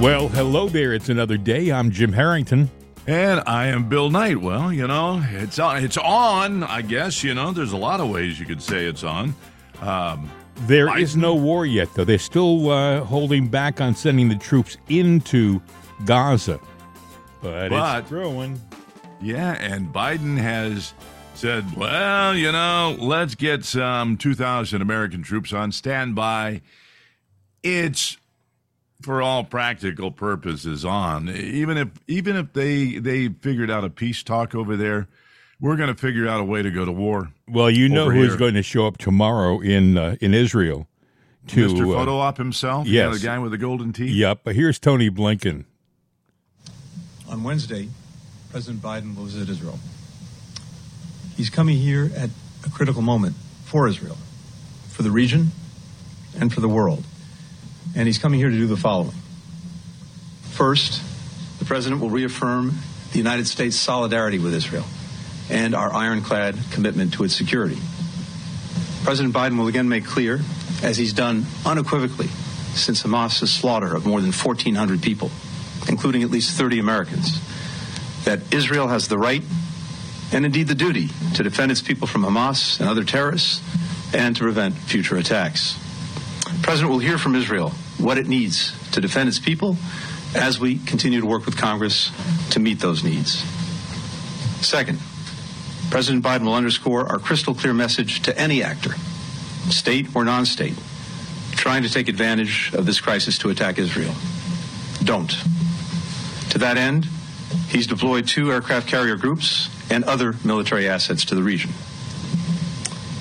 Well, hello there. It's another day. I'm Jim Harrington. And I am Bill Knight. Well, you know, it's on, it's on, I guess. You know, there's a lot of ways you could say it's on. Um, There Biden- is no war yet, though. They're still uh, holding back on sending the troops into Gaza. But, But- it's growing. yeah, and Biden has said, well, you know, let's get some 2,000 American troops on standby. It's for all practical purposes on. Even if even if they they figured out a peace talk over there, we're going to figure out a way to go to war. Well, you know who's here. going to show up tomorrow in uh, in Israel. To, Mr. uh, Photo Op himself, yes. yeah, the guy with the golden teeth. Yep. But here's Tony Blinken. On Wednesday, President Biden will visit Israel. He's coming here at a critical moment for Israel, for the region, and for the world. And he's coming here to do the following. First, the President will reaffirm the United States' solidarity with Israel and our ironclad commitment to its security. President Biden will again make clear, as he's done unequivocally since Hamas's slaughter of more than 1,400 people, including at least 30 Americans, that Israel has the right and indeed the duty to defend its people from Hamas and other terrorists and to prevent future attacks. The President will hear from Israel what it needs to defend its people as we continue to work with Congress to meet those needs. Second, President Biden will underscore our crystal clear message to any actor, state or non state, trying to take advantage of this crisis to attack Israel. Don't. To that end, he's deployed two aircraft carrier groups and other military assets to the region.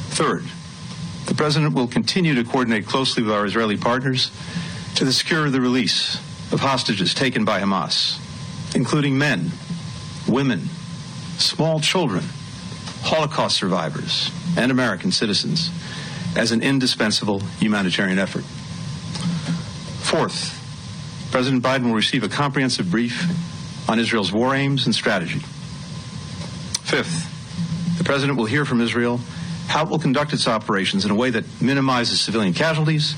Third, the President will continue to coordinate closely with our Israeli partners to secure the release of hostages taken by Hamas, including men, women, small children, Holocaust survivors, and American citizens as an indispensable humanitarian effort. Fourth, President Biden will receive a comprehensive brief on Israel's war aims and strategy. Fifth, the President will hear from Israel how it will conduct its operations in a way that minimizes civilian casualties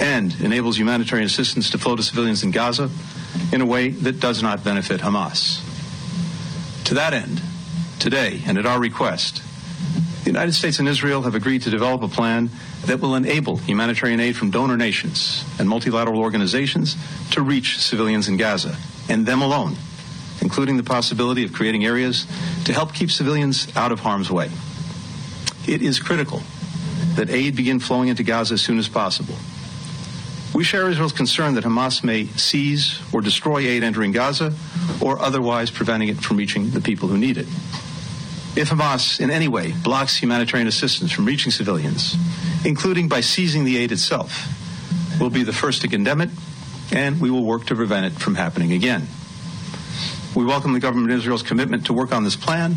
and enables humanitarian assistance to flow to civilians in Gaza in a way that does not benefit Hamas. To that end, today and at our request, the United States and Israel have agreed to develop a plan that will enable humanitarian aid from donor nations and multilateral organizations to reach civilians in Gaza and them alone, including the possibility of creating areas to help keep civilians out of harm's way. It is critical that aid begin flowing into Gaza as soon as possible. We share Israel's concern that Hamas may seize or destroy aid entering Gaza or otherwise preventing it from reaching the people who need it. If Hamas in any way blocks humanitarian assistance from reaching civilians, including by seizing the aid itself, we'll be the first to condemn it, and we will work to prevent it from happening again. We welcome the government of Israel's commitment to work on this plan.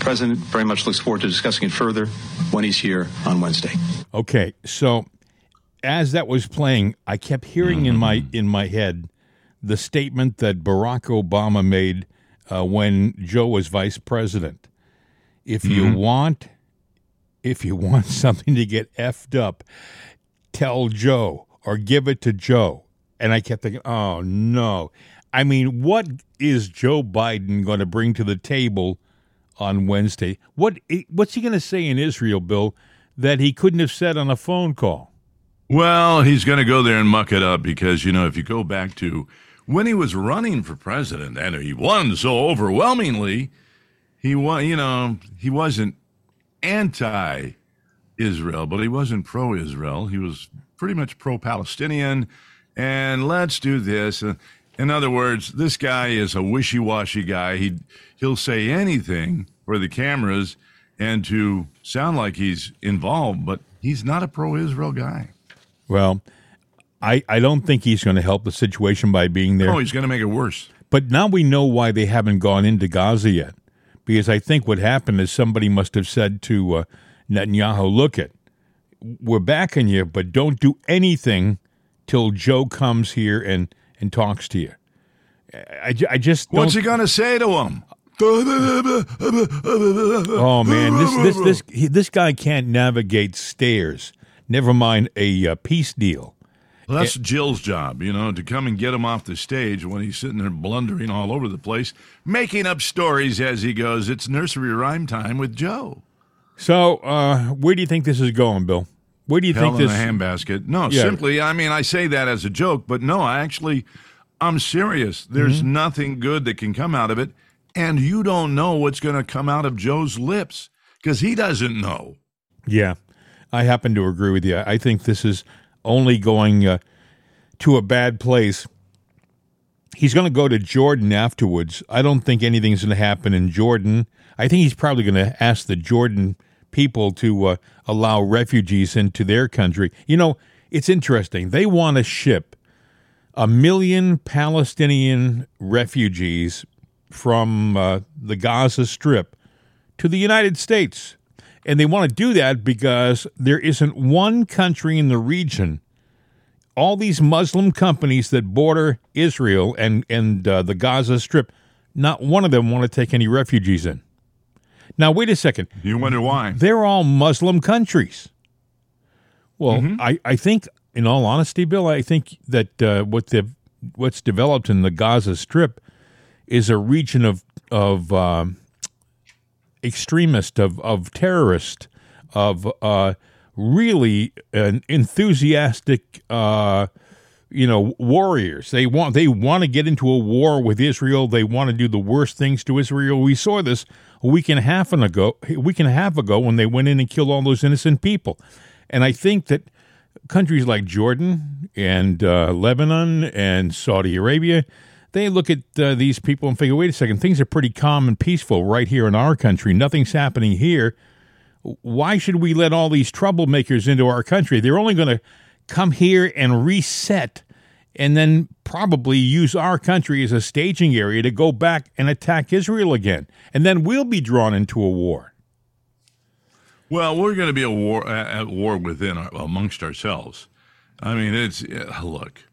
President very much looks forward to discussing it further when he's here on Wednesday. Okay, so as that was playing, I kept hearing in my Mm-hmm. in my head the statement that Barack Obama made uh, when Joe was vice president. If you Mm-hmm. want, if you want something to get effed up, tell Joe or give it to Joe. And I kept thinking, oh no. I mean, what is Joe Biden going to bring to the table on Wednesday? What what's he going to say in Israel, Bill, that he couldn't have said on a phone call? Well, he's going to go there and muck it up because, you know, if you go back to when he was running for president and he won so overwhelmingly, he won, you know, he wasn't anti Israel, but he wasn't pro Israel. He was pretty much pro Palestinian. And let's do this. In other words, this guy is a wishy washy guy. He, he'll say anything for the cameras and to sound like he's involved, but he's not a pro Israel guy. Well, I, I don't think he's going to help the situation by being there. Oh, he's going to make it worse. But now we know why they haven't gone into Gaza yet. Because I think what happened is somebody must have said to uh, Netanyahu, look it, we're backing you, but don't do anything till Joe comes here and, and talks to you. I, I just. What's he going to say to him? oh man, this this this this guy can't navigate stairs. Never mind a uh, peace deal. Well, that's Jill's job, you know, to come and get him off the stage when he's sitting there blundering all over the place, making up stories as he goes. It's nursery rhyme time with Joe. So, uh, where do you think this is going, Bill? Where do you Hell think in this? a handbasket. No, Yeah. simply, I mean, I say that as a joke, but no, I actually, I'm serious. There's Mm-hmm. nothing good that can come out of it. And you don't know what's going to come out of Joe's lips because he doesn't know. Yeah, I happen to agree with you. I think this is only going uh, to a bad place. He's going to go to Jordan afterwards. I don't think anything's going to happen in Jordan. I think he's probably going to ask the Jordan people to uh, allow refugees into their country. You know, it's interesting. They want to ship a million Palestinian refugees from uh, the Gaza Strip to the United States. And they want to do that because there isn't one country in the region, all these Muslim companies that border Israel and, and uh, the Gaza Strip, not one of them want to take any refugees in. Now, wait a second. You wonder why. They're all Muslim countries. Well, I, I think, in all honesty, Bill, I think that uh, what the what's developed in the Gaza Strip is a region of of um, extremist, of of terrorist, of uh, really an enthusiastic, uh, you know, warriors. They want they want to get into a war with Israel. They want to do the worst things to Israel. We saw this a week and a half ago. A week and a half ago when they went in and killed all those innocent people. And I think that countries like Jordan and uh, Lebanon and Saudi Arabia, they look at uh, these people and figure, wait a second, things are pretty calm and peaceful right here in our country. Nothing's happening here. Why should we let all these troublemakers into our country? They're only going to come here and reset and then probably use our country as a staging area to go back and attack Israel again. And then we'll be drawn into a war. Well, we're going to be a war at war within amongst ourselves. I mean, it's look,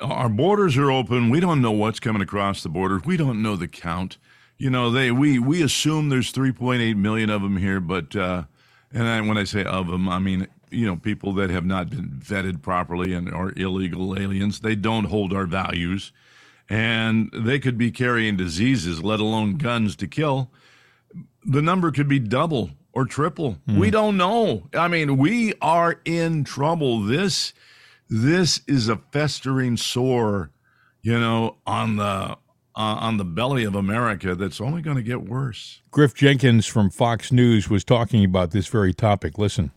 our borders are open. We don't know what's coming across the border. We don't know the count. You know, they we we assume there's 3.8 million of them here, but uh, and I, when I say of them, I mean you know people that have not been vetted properly and are illegal aliens. They don't hold our values, and they could be carrying diseases, let alone guns to kill the number could be double or triple. We don't know. I mean, we are in trouble. This this is a festering sore, you know, on the uh, on the belly of America that's only going to get worse. Griff Jenkins from Fox News was talking about this very topic. Listen.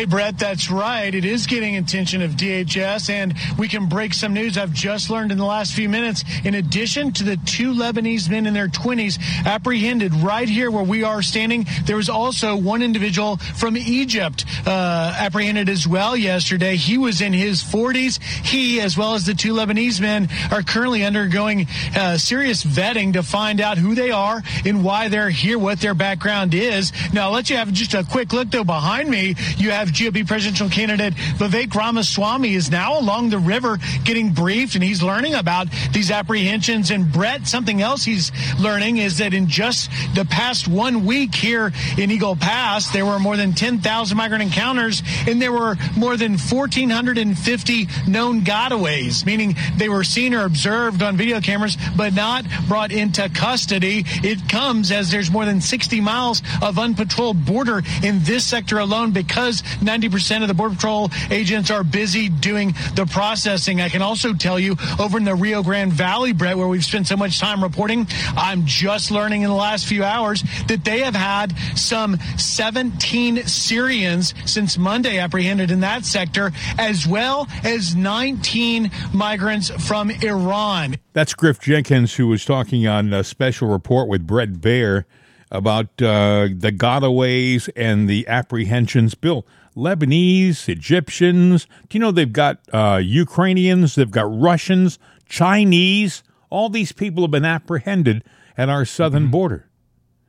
Hey, Bret, that's right. It is getting attention of DHS, and we can break some news I've just learned in the last few minutes. In addition to the two Lebanese men in their 20s apprehended right here where we are standing, there was also one individual from Egypt uh, apprehended as well yesterday. He was in his 40s. He, as well as the two Lebanese men, are currently undergoing uh, serious vetting to find out who they are and why they're here, what their background is. Now, I'll let you have just a quick look, though, behind me. You have GOP presidential candidate Vivek Ramaswamy is now along the river getting briefed, and he's learning about these apprehensions. And Bret, something else he's learning is that in just the past one week here in Eagle Pass, there were more than 10,000 migrant encounters, and there were more than 1,450 known gotaways, meaning they were seen or observed on video cameras, but not brought into custody. It comes as there's more than 60 miles of unpatrolled border in this sector alone because 90% of the Border Patrol agents are busy doing the processing. I can also tell you over in the Rio Grande Valley, Bret, where we've spent so much time reporting, I'm just learning in the last few hours that they have had some 17 Syrians since Monday apprehended in that sector, as well as 19 migrants from Iran. That's Griff Jenkins, who was talking on a special report with Bret Baier about uh, the gotaways and the apprehensions. Bill, Lebanese, Egyptians, do you know they've got uh, Ukrainians, they've got Russians, Chinese? All these people have been apprehended at our southern border.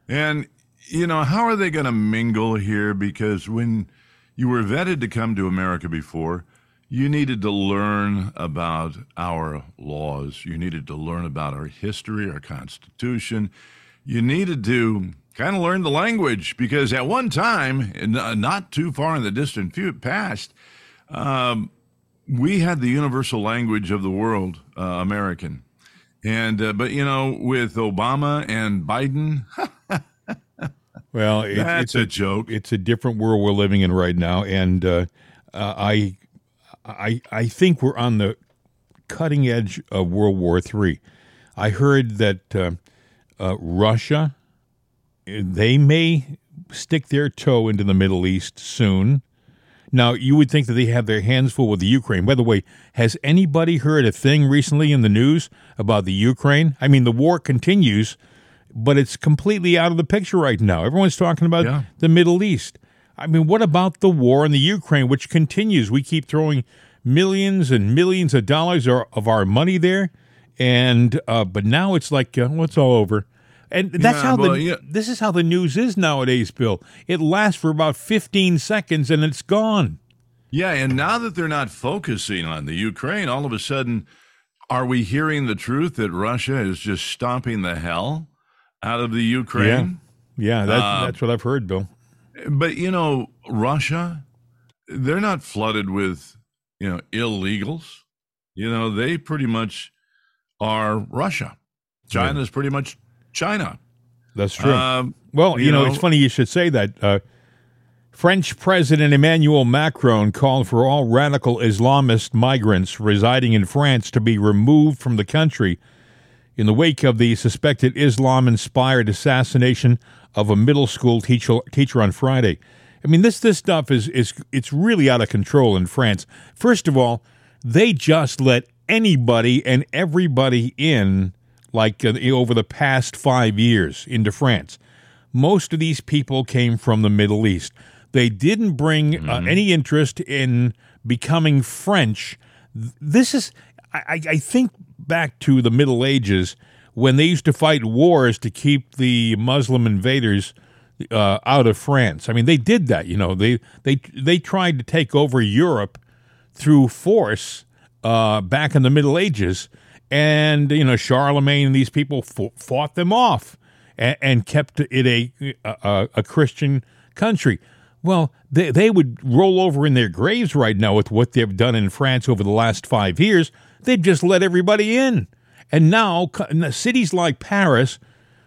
And you know, how are they going to mingle here because when you were vetted to come to America before, you needed to learn about our laws. You needed to learn about our history, our Constitution. You needed to kind of learned the language because at one time, n- not too far in the distant past, um, we had the universal language of the world, uh, American. And uh, but you know, with Obama and Biden, well, it, that's it's a, joke. It's a different world we're living in right now, and uh, uh, I, I, I think we're on the cutting edge of World War III. I heard that uh, uh, Russia, they may stick their toe into the Middle East soon. Now, you would think that they have their hands full with the Ukraine. By the way, has anybody heard a thing recently in the news about the Ukraine? I mean, the war continues, but it's completely out of the picture right now. Everyone's talking about Yeah. the Middle East. I mean, what about the war in the Ukraine, which continues? We keep throwing millions and millions of dollars or- of our money there, and uh, but now it's like, uh, well, it's all over. And that's Yeah, how well, the yeah. this is how the news is nowadays, Bill. It lasts for about fifteen seconds and it's gone. Yeah, and now that they're not focusing on the Ukraine, all of a sudden, are we hearing the truth that Russia is just stomping the hell out of the Ukraine? Yeah, that's Uh, that's what I've heard, Bill. But you know, Russia, they're not flooded with you know illegals. You know, they pretty much are Russia. China's pretty much China. That's true. Um, well, you, you know, know- it's funny you should say that. Uh, French President Emmanuel Macron called for all radical Islamist migrants residing in France to be removed from the country in the wake of the suspected Islam inspired assassination of a middle school teacher, teacher on Friday. I mean, this this stuff is is it's really out of control in France. First of all, they just let anybody and everybody in, like uh, over the past five years, into France. Most of these people came from the Middle East. They didn't bring uh, any interest in becoming French. This is, I, I- I think, back to the Middle Ages when they used to fight wars to keep the Muslim invaders uh, out of France. I mean, they did that. You know, they they they tried to take over Europe through force uh, back in the Middle Ages, and you know Charlemagne and these people fou- fought them off and, and kept it a, a a Christian country. Well, they they would roll over in their graves right now with what they've done in France over the last five years. They've just let everybody in, and now cities like Paris,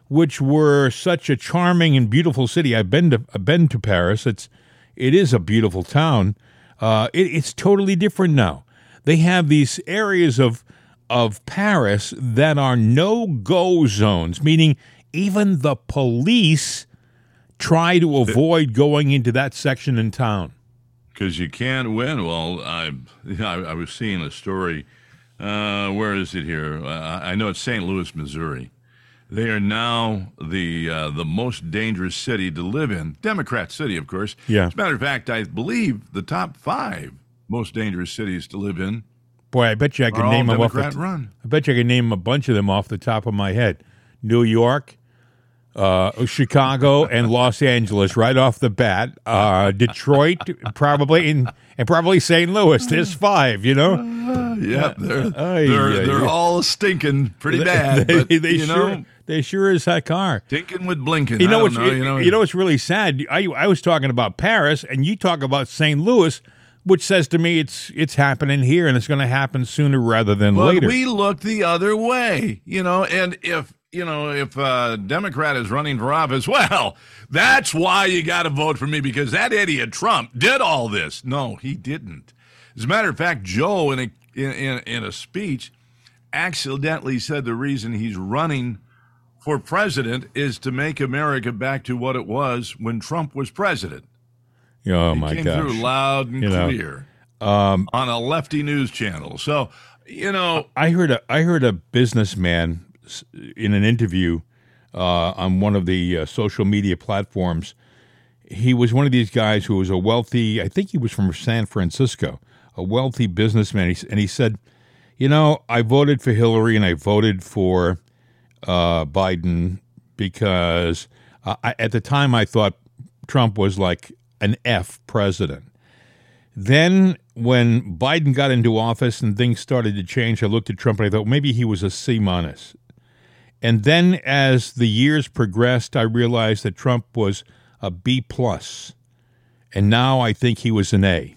which were such a charming and beautiful city. I've been to I've been to Paris. It's it is a beautiful town. Uh, it, it's totally different now. They have these areas of of Paris that are no go zones, meaning even the police try to avoid going into that section in town. because you can't win. Well, I, I I was seeing a story. Uh, where is it here? Uh, I know it's St. Louis, Missouri. They are now the uh, the most dangerous city to live in. Democrat city, of course. Yeah. As a matter of fact, I believe the top five most dangerous cities to live in Boy, I bet you I could name them off the run. I bet you I can name a bunch of them off the top of my head. New York, uh, Chicago, and Los Angeles right off the bat. Uh, Detroit, probably, and, and probably St. Louis. There's five, you know? Yeah, they're they're, they're all stinking pretty bad. they, but, they you sure, know, they sure as heck are. stinking with blinking. You know what's know, you know, you know what's really sad? I I was talking about Paris, and you talk about St. Louis, which says to me it's it's happening here, and it's going to happen sooner rather than But later. we look the other way, you know, and if you know if a Democrat is running for office, well, that's why you got to vote for me because that idiot Trump did all this. No, he didn't. As a matter of fact, Joe in a in, in, in a speech accidentally said the reason he's running for president is to make America back to what it was when Trump was president. Oh my god! Came gosh! through loud and You know, clear on a lefty news channel. So, you know, I heard a I heard a businessman in an interview uh, on one of the uh, social media platforms. He was one of these guys who was a wealthy. I think he was from San Francisco, a wealthy businessman. And he said, "You know, I voted for Hillary and I voted for uh, Biden because uh, I, at the time I thought Trump was like an F president." Then, when Biden got into office and things started to change, I looked at Trump and I thought maybe he was a C minus. And then, as the years progressed, I realized that Trump was a B plus, plus. and now I think he was an A.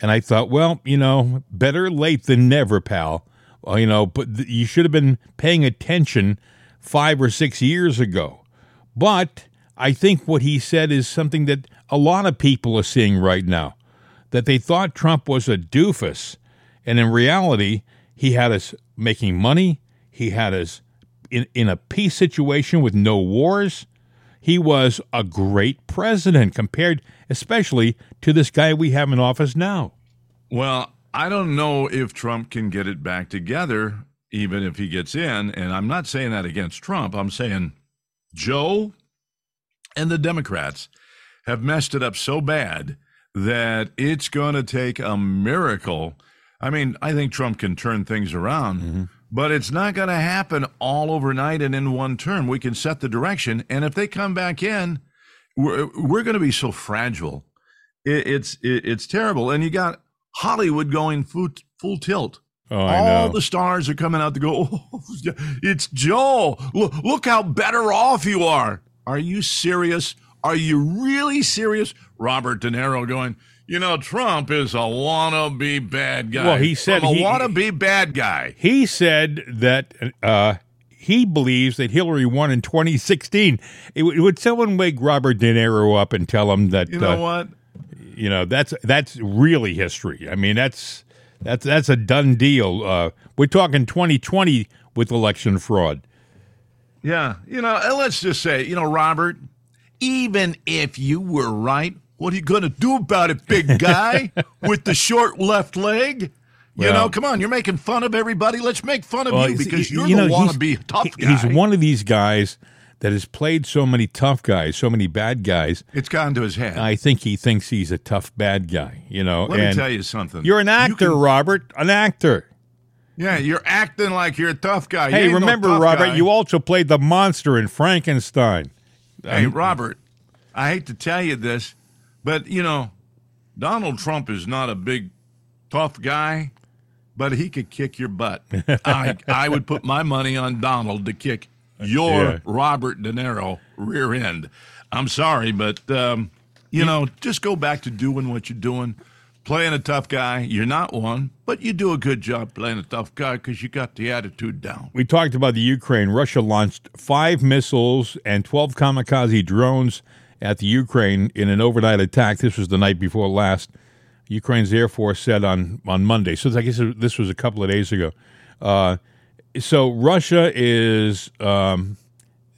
And I thought, well, you know, better late than never, pal. Well, you know, but you should have been paying attention five or six years ago. But I think what he said is something that a lot of people are seeing right now that they thought Trump was a doofus. And in reality, he had us making money, he had us in, in a peace situation with no wars. He was a great president compared, especially to this guy we have in office now. Well, I don't know if Trump can get it back together, even if he gets in. And I'm not saying that against Trump. I'm saying Joe and the Democrats have messed it up so bad that it's going to take a miracle. I mean, I think Trump can turn things around, mm-hmm. but it's not going to happen all overnight and in one term. We can set the direction. And if they come back in, we're, we're going to be so fragile. It, it's it, it's terrible. And you got Hollywood going full, full tilt. Oh, All the stars are coming out to go, oh, it's Joe. Look, look how better off you are. Are you serious? Are you really serious? Robert De Niro going, you know, Trump is a wannabe bad guy. Well, he said I'm a he, wannabe bad guy. He said that uh, he believes that Hillary won in 2016. It, would someone wake Robert De Niro up and tell him that? You know uh, what? You know that's that's really history. I mean, that's that's that's a done deal. Uh, we're talking 2020 with election fraud. Yeah, you know, let's just say, you know, Robert, even if you were right, what are you going to do about it, big guy with the short left leg? You well, know, come on, you're making fun of everybody. Let's make fun of well, you because you're you know, the wannabe tough guy. He's one of these guys that has played so many tough guys, so many bad guys. It's gone to his head. I think he thinks he's a tough bad guy. You know. Let me tell you something. You're an actor, you can, Robert. An actor. Yeah, you're acting like you're a tough guy. Hey, remember, no Robert? Guy. You also played the monster in Frankenstein. Hey, um, Robert. I hate to tell you this, but you know, Donald Trump is not a big tough guy, but he could kick your butt. I I would put my money on Donald to kick your yeah. Robert De Niro rear end. I'm sorry, but um, you know, just go back to doing what you're doing, playing a tough guy. You're not one, but you do a good job playing a tough guy because you got the attitude down. We talked about the Ukraine. Russia launched five missiles and 12 kamikaze drones at the Ukraine in an overnight attack. This was the night before last. Ukraine's Air Force said on, on Monday. So I guess this was a couple of days ago. Uh, so Russia is um,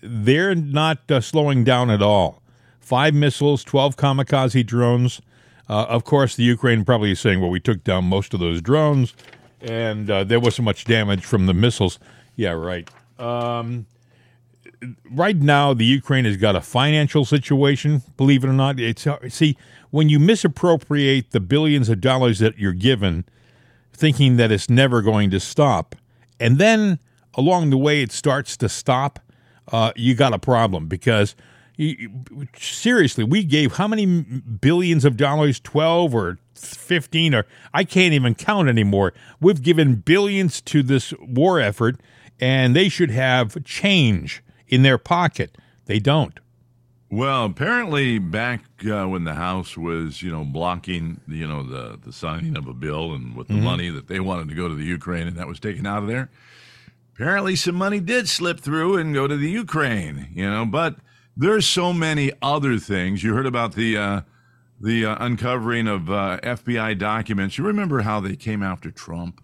they're not uh, slowing down at all. Five missiles, twelve kamikaze drones. Uh, of course, the Ukraine probably is saying, "Well, we took down most of those drones, and uh, there wasn't much damage from the missiles." Yeah, right. Um, right now, the Ukraine has got a financial situation. Believe it or not, it's see when you misappropriate the billions of dollars that you're given, thinking that it's never going to stop and then along the way it starts to stop, uh, you got a problem because seriously, we gave how many billions of dollars? 12 or 15 or I can't even count anymore. We've given billions to this war effort and they should have change in their pocket. They don't. Well, apparently, back uh, when the House was, you know, blocking, you know, the the signing of a bill and with the mm-hmm. money that they wanted to go to the Ukraine, and that was taken out of there. Apparently, some money did slip through and go to the Ukraine, you know. But there's so many other things. You heard about the uh, the uh, uncovering of uh, FBI documents. You remember how they came after Trump?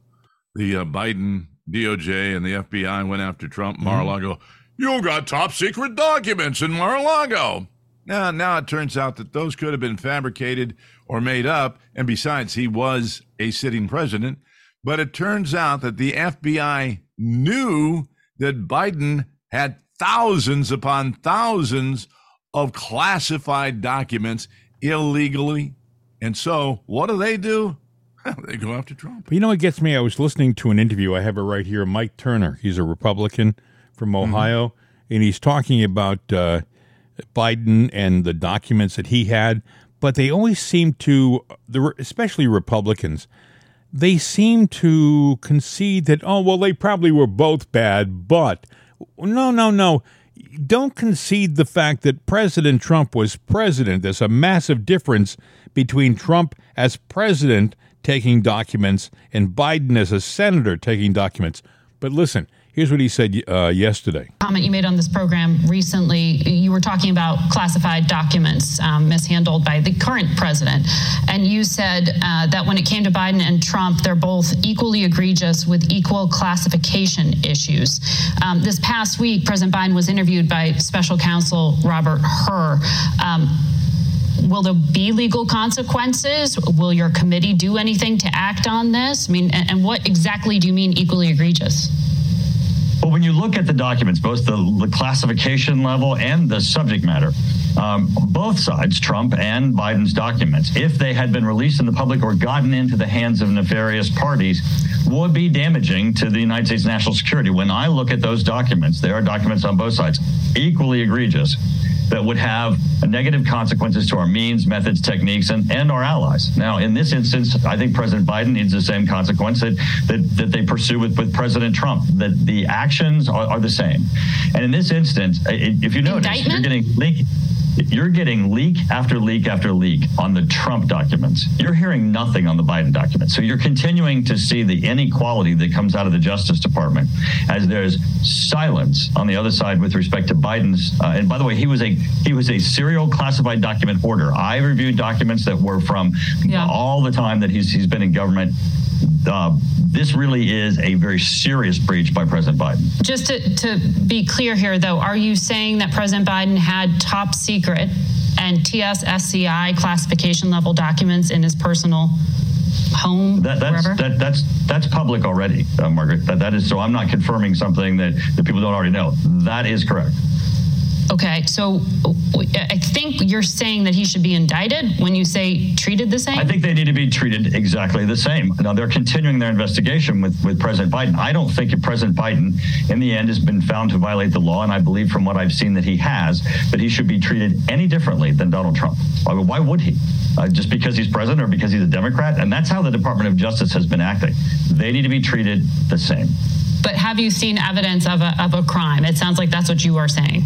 The uh, Biden DOJ and the FBI went after Trump, Mar-a-Lago. Mm-hmm you got top secret documents in Mar-a-Lago. Now, now it turns out that those could have been fabricated or made up. And besides, he was a sitting president. But it turns out that the FBI knew that Biden had thousands upon thousands of classified documents illegally. And so, what do they do? they go after Trump. You know what gets me? I was listening to an interview. I have it right here. Mike Turner. He's a Republican from mm-hmm. Ohio, mm-hmm. and he's talking about uh, Biden and the documents that he had. But they always seem to, especially Republicans, they seem to concede that, oh, well, they probably were both bad, but no, no, no. Don't concede the fact that President Trump was president. There's a massive difference between Trump as president taking documents and Biden as a senator taking documents. But listen, Here's what he said uh, yesterday. Comment you made on this program recently. You were talking about classified documents um, mishandled by the current president, and you said uh, that when it came to Biden and Trump, they're both equally egregious with equal classification issues. Um, this past week, President Biden was interviewed by Special Counsel Robert Hur. Um, will there be legal consequences? Will your committee do anything to act on this? I mean, and, and what exactly do you mean equally egregious? But when you look at the documents, both the, the classification level and the subject matter, um, both sides, Trump and Biden's documents, if they had been released in the public or gotten into the hands of nefarious parties, would be damaging to the United States national security. When I look at those documents, there are documents on both sides, equally egregious that would have negative consequences to our means, methods, techniques, and, and our allies. Now, in this instance, I think President Biden needs the same consequence that, that, that they pursue with, with President Trump, that the actions are, are the same. And in this instance, if you notice, Indictment? you're getting leak you're getting leak after leak after leak on the Trump documents. You're hearing nothing on the Biden documents. So you're continuing to see the inequality that comes out of the Justice Department as there's silence on the other side with respect to Biden's. Uh, and by the way, he was a he was a serial classified document hoarder. I reviewed documents that were from yeah. all the time that he's he's been in government uh, this really is a very serious breach by President Biden. Just to, to be clear here, though, are you saying that President Biden had top secret and TSSCI classification level documents in his personal home? That, that's that, that's that's public already, uh, Margaret. That, that is so. I'm not confirming something that, that people don't already know. That is correct. Okay, so I think you're saying that he should be indicted when you say treated the same? I think they need to be treated exactly the same. Now, they're continuing their investigation with, with President Biden. I don't think if President Biden, in the end, has been found to violate the law, and I believe from what I've seen that he has, that he should be treated any differently than Donald Trump. I mean, why would he? Uh, just because he's president or because he's a Democrat? And that's how the Department of Justice has been acting. They need to be treated the same. But have you seen evidence of a, of a crime? It sounds like that's what you are saying.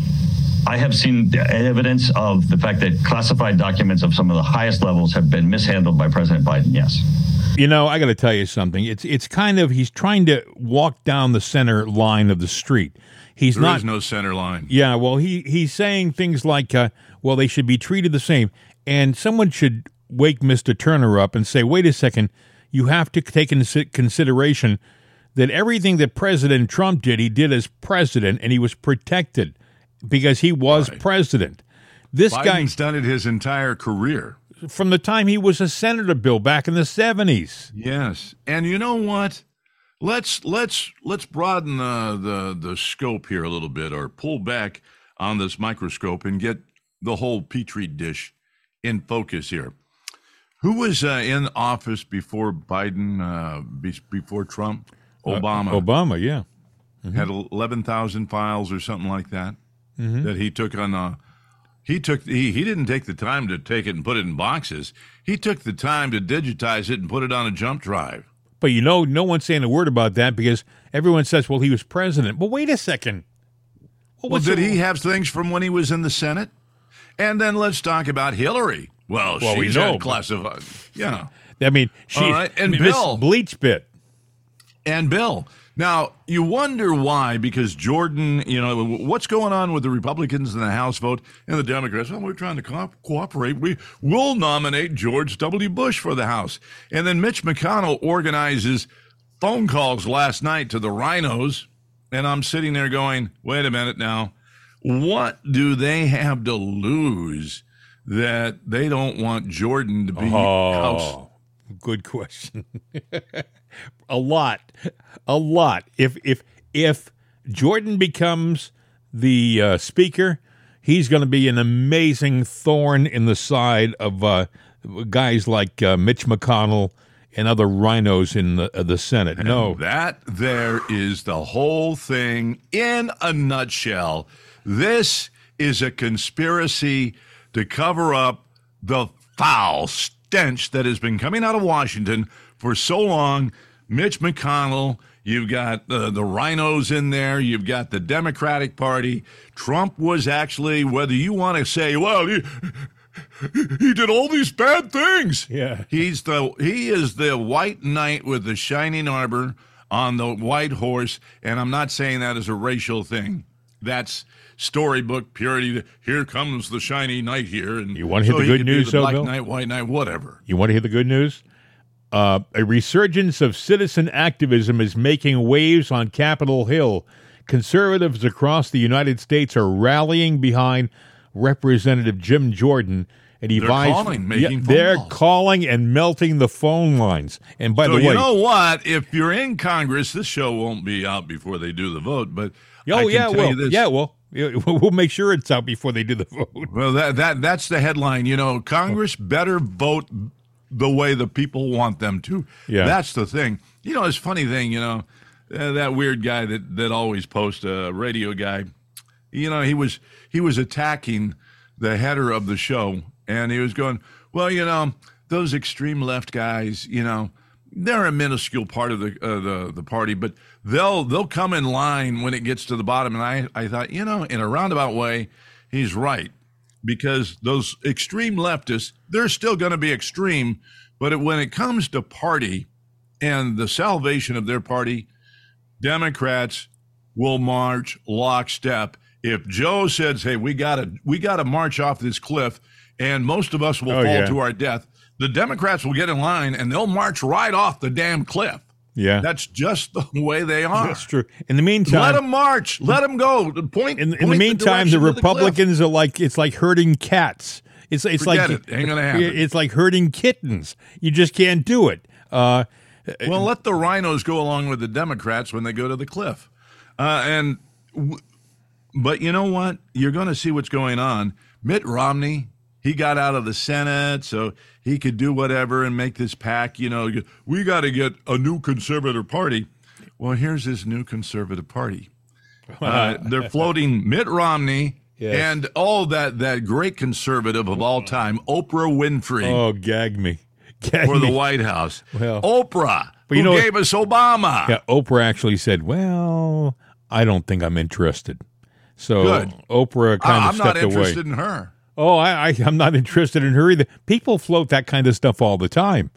I have seen evidence of the fact that classified documents of some of the highest levels have been mishandled by President Biden. Yes. You know, I got to tell you something. It's it's kind of he's trying to walk down the center line of the street. He's there not is no center line. Yeah, well, he he's saying things like, uh, "Well, they should be treated the same," and someone should wake Mister Turner up and say, "Wait a second, you have to take into consideration that everything that President Trump did, he did as president, and he was protected." Because he was right. president. This Biden's guy's done it his entire career. From the time he was a senator, Bill, back in the seventies. Yes, and you know what? Let's let's let's broaden the, the the scope here a little bit, or pull back on this microscope and get the whole petri dish in focus here. Who was uh, in office before Biden? Uh, before Trump? Obama. Uh, Obama, yeah. Mm-hmm. Had eleven thousand files or something like that mm-hmm. that he took on. He took he, he didn't take the time to take it and put it in boxes. He took the time to digitize it and put it on a jump drive. But you know, no one's saying a word about that because everyone says, "Well, he was president." But wait a second. well, did he have things from when he was in the Senate? And then let's talk about Hillary. Well, well she's we know, classified. Yeah. I mean, she's right. and Bill BleachBit. And Bill, now, you wonder why, because Jordan, you know, what's going on with the Republicans in the House vote and the Democrats? Well, we're trying to co- cooperate. We will nominate George W. Bush for the House. And then Mitch McConnell organizes phone calls last night to the RINOs. And I'm sitting there going, wait a minute now. What do they have to lose that they don't want Jordan to be oh, House? Good question. a lot, a lot. If if if Jordan becomes the uh, speaker, he's going to be an amazing thorn in the side of uh, guys like uh, Mitch McConnell and other RINOs in the, uh, the Senate. And no, that there is the whole thing in a nutshell. This is a conspiracy to cover up the foul stench that has been coming out of Washington for so long Mitch McConnell, you've got uh, the RINOs in there, you've got the Democratic Party. Trump was actually, whether you want to say, well, he, he did all these bad things. Yeah. He's the he is the white knight with the shining armor on the white horse, and I'm not saying that as a racial thing. That's storybook purity. Here comes the shiny knight here, and You wanna hear so the good be news, the though, black Bill? knight, white knight, whatever. You want to hear the good news? Uh, a resurgence of citizen activism is making waves on Capitol Hill. Conservatives across the United States are rallying behind Representative Jim Jordan. And he They're advised- calling, making phone they're calls. calling and melting the phone lines. And by So the way, you know what? If you're in Congress, this show won't be out before they do the vote. But I oh can yeah, tell well, you this. yeah, well, yeah, we'll make sure it's out before they do the vote. Well, that that that's the headline. You know, Congress better vote the way the people want them to. Yeah. that's the thing. You know, it's funny thing. You know, uh, that weird guy that that always posts a radio guy. You know, he was he was attacking the header of the show, and he was going, "Well, you know, those extreme left guys. You know." They're a minuscule part of the uh, the the party, but they'll they'll come in line when it gets to the bottom. And I I thought, you know, in a roundabout way, he's right because those extreme leftists, they're still going to be extreme. But when it comes to party and the salvation of their party, Democrats will march lockstep. If Joe says, "Hey, we got to we got to march off this cliff," and most of us will Oh, fall yeah. to our death, the Democrats will get in line and they'll march right off the damn cliff. Yeah, That's just the way they are. that's true. In the meantime, Let them march. Let them go. Point. in, in point the meantime, the cliff. Republicans are like it's like herding cats. It's it's Forget like it. Ain't gonna happen. It's like herding kittens. You just can't do it. Uh, Well, let the RINOs go along with the Democrats when they go to the cliff. Uh, and, w- but you know what? You're going to see what's going on. Mitt Romney, he got out of the Senate, so he could do whatever and make this pack. You know, we got to get a new conservative party. Well, here's his new conservative party. Uh, they're floating Mitt Romney Yes. and all that that great conservative of all time, Oprah Winfrey oh, gag me, gag for the me. White House. Well- Oprah, But you who know gave us Obama. Yeah, Oprah actually said, "Well, I don't think I'm interested." So Good. Oprah kind I- of I'm not stepped away. interested in her. Oh, I, I, I'm not interested in her either. People float that kind of stuff all the time.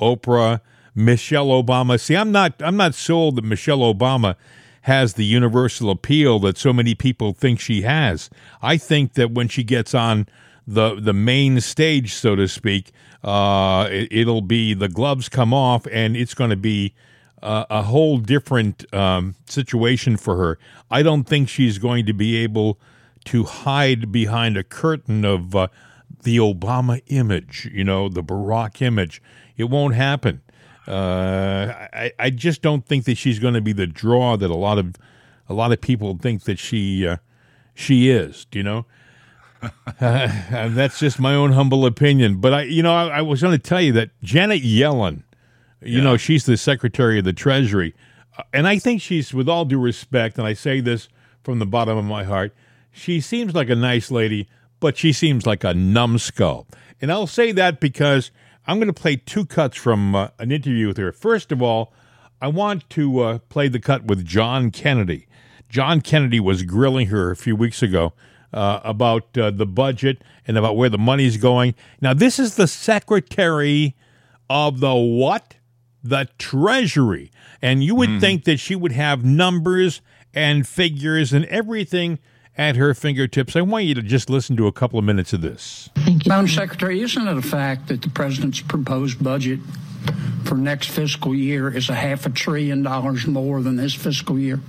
Oprah, Michelle Obama. See, I'm not. I'm not sold that Michelle Obama has the universal appeal that so many people think she has. I think that when she gets on the the main stage, so to speak, uh, it, it'll be the gloves come off, and it's going to be uh, a whole different um, situation for her. I don't think she's going to be able to hide behind a curtain of uh, the Obama image, you know, the Barack image. It won't happen. Uh, I, I just don't think that she's going to be the draw that a lot of a lot of people think that she uh, she is. Do you know? and that's just my own humble opinion. But I, you know, I, I was going to tell you that Janet Yellen, you know, she's the Secretary of the Treasury, Uh, and I think she's, with all due respect, and I say this from the bottom of my heart, she seems like a nice lady, but she seems like a numbskull. And I'll say that because I'm going to play two cuts from uh, an interview with her. First of all, I want to uh, play the cut with John Kennedy. John Kennedy was grilling her a few weeks ago uh, about uh, the budget and about where the money's going. Now, this is the Secretary of the what? The Treasury. And you would think that she would have numbers and figures and everything at her fingertips. I want you to just listen to a couple of minutes of this. Thank you. Madam Secretary, isn't it a fact that the president's proposed budget for next fiscal year is a half a trillion dollars more than this fiscal year?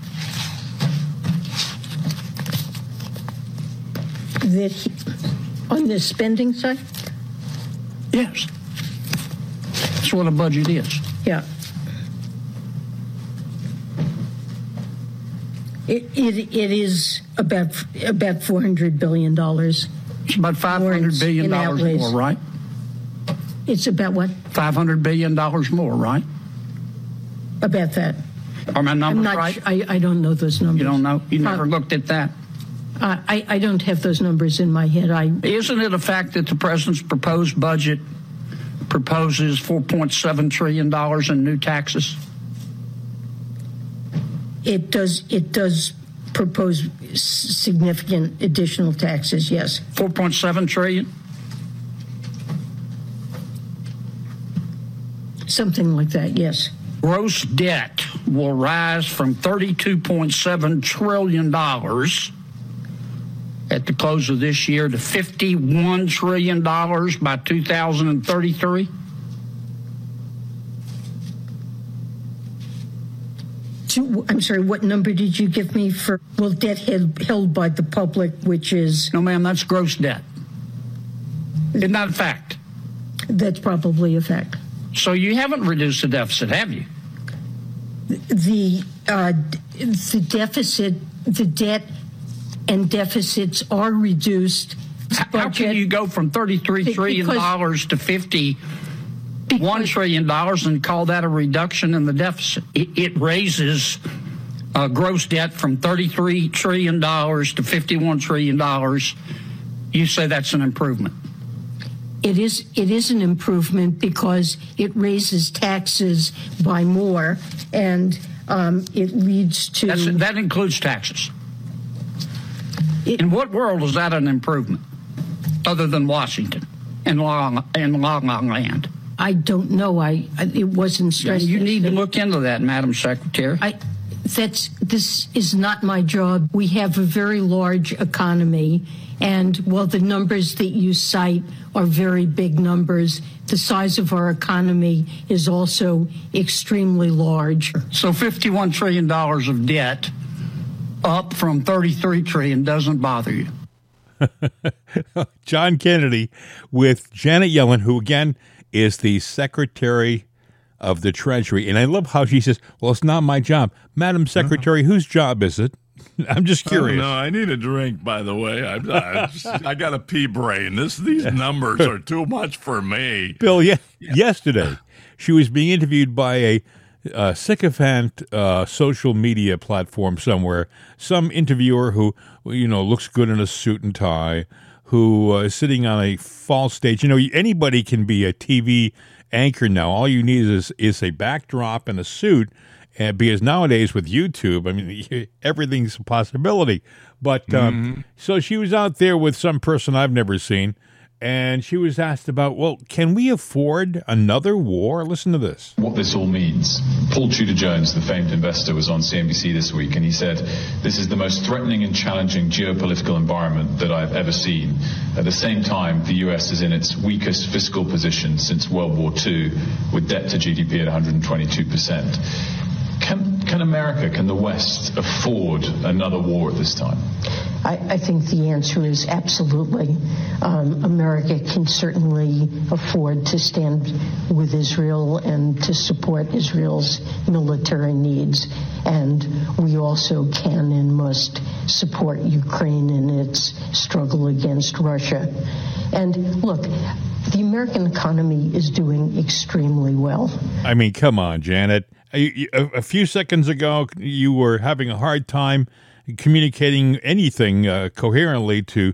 that he, on the spending side? Yes. That's what a budget is. Yeah. It, it, it is about about four hundred billion dollars. It's about five hundred billion dollars more, right? It's about what? Five hundred billion dollars more, right? About that. Are my I'm numbers not. right? su- I, I don't know those numbers. You don't know? You never Uh, looked at that? Uh, I I don't have those numbers in my head. I Isn't it a fact that the president's proposed budget proposes four point seven trillion dollars in new taxes? It does. It does propose significant additional taxes. Yes. Four point seven trillion. Something like that. Yes. Gross debt will rise from $32.7 trillion at the close of this year to $51 trillion by 2033? I'm sorry, what number did you give me for, well, debt held, held by the public, which is, No, ma'am, that's gross debt. Isn't that a fact? that's probably a fact. So you haven't reduced the deficit, have you? The, uh, the deficit, the debt and deficits are reduced. How how can you go from $33 trillion Because- to 50 one because- trillion dollars and call that a reduction in the deficit. It, it raises uh, gross debt from thirty-three trillion dollars to fifty-one trillion dollars. You say that's an improvement. It is, it is an improvement because it raises taxes by more and um, it leads to. That's, that includes taxes. It- In what world is that an improvement, other than Washington and Long and Long Island? I don't know. I, I it wasn't stressed. You need to look into that, Madam Secretary. I, that's this is not my job. We have a very large economy, and while the numbers that you cite are very big numbers, the size of our economy is also extremely large. So fifty-one trillion dollars of debt, up from thirty-three trillion, doesn't bother you. John Kennedy with Janet Yellen, who again is the Secretary of the Treasury. And I love how she says, Well, it's not my job. Madam Secretary, whose job is it? I'm just Oh, curious. no, I need a drink. By the way, I, I, I got a pea brain. This these numbers are too much for me. Bill, ye- yesterday she was being interviewed by a, uh sycophant uh, social media platform somewhere. Some interviewer who, you know, looks good in a suit and tie, who uh, sitting on a false stage. You know, anybody can be a TV anchor now. All you need is is a backdrop and a suit. And because nowadays with YouTube, I mean, everything's a possibility. But um, so she was out there with some person I've never seen, and she was asked about, well, can we afford another war? Listen to this. what this all means. Paul Tudor Jones, the famed investor, was on CNBC this week and he said, This is the most threatening and challenging geopolitical environment that I've ever seen. At the same time, the US is in its weakest fiscal position since World War II, with debt to GDP at 122%. Can, can America, can the West afford another war at this time? I, I think the answer is absolutely. Um, America can certainly afford to stand with Israel and to support Israel's military needs. And we also can and must support Ukraine in its struggle against Russia. And look, the American economy is doing extremely well. I mean, come on, Janet. A, a- few seconds ago, you were having a hard time communicating anything uh, coherently to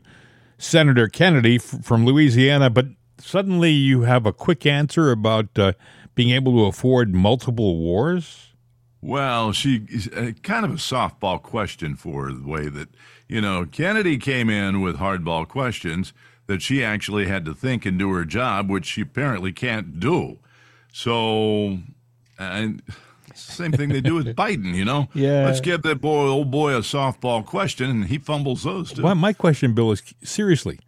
Senator Kennedy f- from Louisiana, but suddenly you have a quick answer about uh, being able to afford multiple wars? Well, she uh, kind of a softball question for her, the way that you know Kennedy came in with hardball questions that she actually had to think and do her job, which she apparently can't do. So, and same thing they do with Biden, you know. Yeah. Let's give that boy, old boy, a softball question, and he fumbles those too. Well, my question, Bill, is seriously,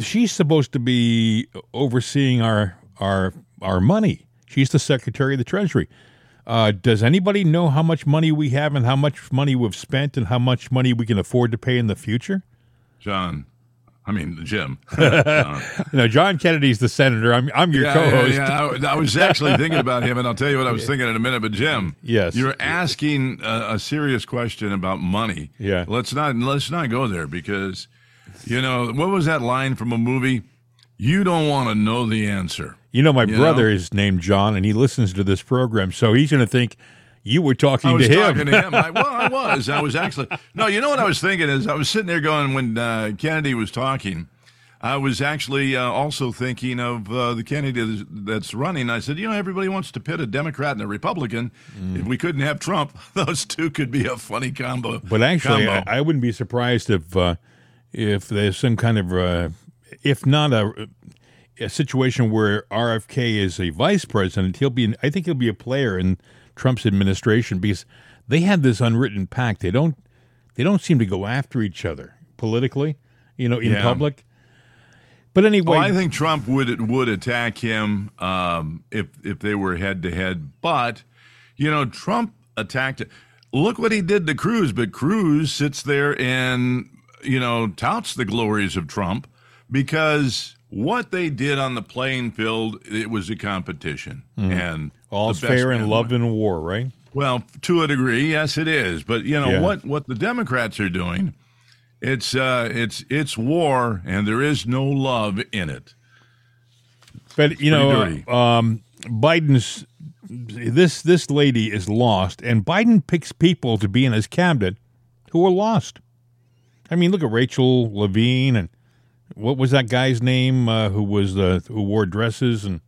she's supposed to be overseeing our our our money. She's the Secretary of the Treasury. Uh, does anybody know how much money we have and how much money we've spent and how much money we can afford to pay in the future? John, I mean Jim. Uh, you know, John Kennedy's the senator. I'm I'm your Yeah, co-host. yeah, yeah. I, I was actually thinking about him, and I'll tell you what I was thinking in a minute. But Jim, Yes. you're asking a, a serious question about money. Yeah. let's not let's not go there because, you know, what was that line from a movie? You don't want to know the answer. You know, my You brother know? is named John, and he listens to this program, so he's going to think you were talking to him. I was talking to him. I, well, I was. I was actually. No, you know what I was thinking is I was sitting there going when uh, Kennedy was talking. I was actually uh, also thinking of uh, the Kennedy that's running. I said, you know, everybody wants to pit a Democrat and a Republican. Mm. If we couldn't have Trump, those two could be a funny combo. But actually, I, combo. I wouldn't be surprised if uh, if there's some kind of uh, if not a a situation where RFK is a vice president, he'll be. I think he'll be a player in Trump's administration because they had this unwritten pact. They don't. They don't seem to go after each other politically, you know, in Yeah. public. But anyway, Well, I think Trump would would attack him um, if if they were head to head. But you know, Trump attacked. Look what he did to Cruz. But Cruz sits there and you know touts the glories of Trump because what they did on the playing field it was a competition and Hmm. all's fair in love won. and war, right? Well, to a degree, yes, it is. But you know Yeah. what? What the Democrats are doing, it's uh, it's it's war, and there is no love in it. But you know, uh, um, Biden's this this lady is lost, and Biden picks people to be in his cabinet who are lost. I mean, look at Rachel Levine and what was that guy's name uh, who was the who wore dresses and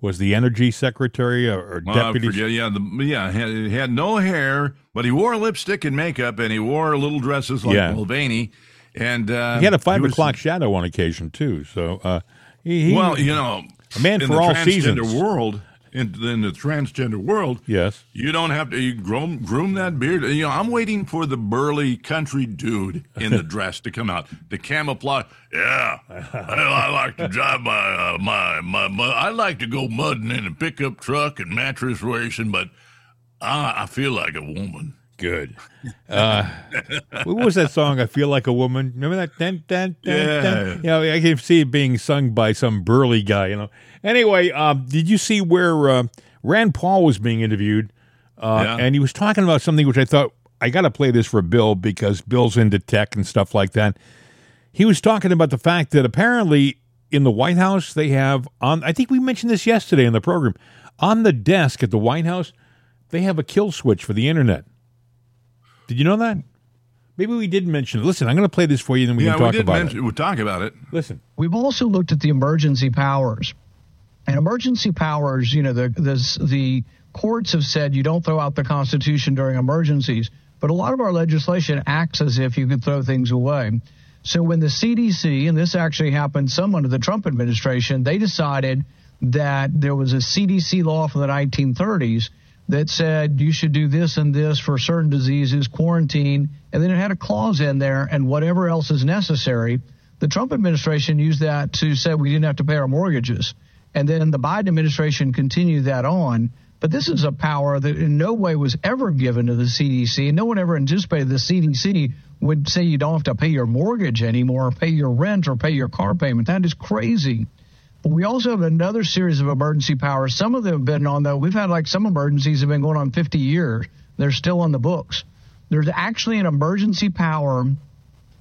was the energy secretary or, or deputy? forget, yeah, the, yeah, had, he had no hair, but he wore lipstick and makeup, and he wore little dresses like Yeah. Mulvaney. And uh, he had a five was- o'clock shadow on occasion too. So, uh, he, he- Well, you know, a man in for the all seasons. world, in, in the transgender world, yes, You don't have to you groom, groom that beard. You know, I'm waiting for the burly country dude in the dress to come out. The camouflage. Yeah, I, I like to drive my, uh, my my my. I like to go mudding in a pickup truck and mattress racing, but I, I feel like a woman. Good. Uh, what was that song? I feel like a woman. Remember that? Dun, dun, dun, Yeah. You know, I can see it being sung by some burly guy. You know. Anyway, um, did you see where uh, Rand Paul was being interviewed? Uh, Yeah. And he was talking about something which I thought I got to play this for Bill because Bill's into tech and stuff like that. He was talking about the fact that apparently in the White House they have on. I think we mentioned this yesterday in the program. On the desk at the White House, they have a kill switch for the internet. Did you know that? Maybe we did mention it. Listen, I'm going to play this for you, and then we yeah, can talk we did about mention. it. We'll talk about it. Listen. We've also looked at the emergency powers. And emergency powers, you know, the, the, the courts have said you don't throw out the Constitution during emergencies, but a lot of our legislation acts as if you could throw things away. So when the CDC, and this actually happened some under the Trump administration, they decided that there was a CDC law from the 1930s that said you should do this and this for certain diseases, quarantine, and then it had a clause in there and whatever else is necessary. The Trump administration used that to say we didn't have to pay our mortgages. And then the Biden administration continued that on. But this is a power that in no way was ever given to the CDC. And no one ever anticipated the CDC would say you don't have to pay your mortgage anymore, or pay your rent, or pay your car payment. That is crazy. We also have another series of emergency powers. Some of them have been on, though. We've had like some emergencies have been going on 50 years. They're still on the books. There's actually an emergency power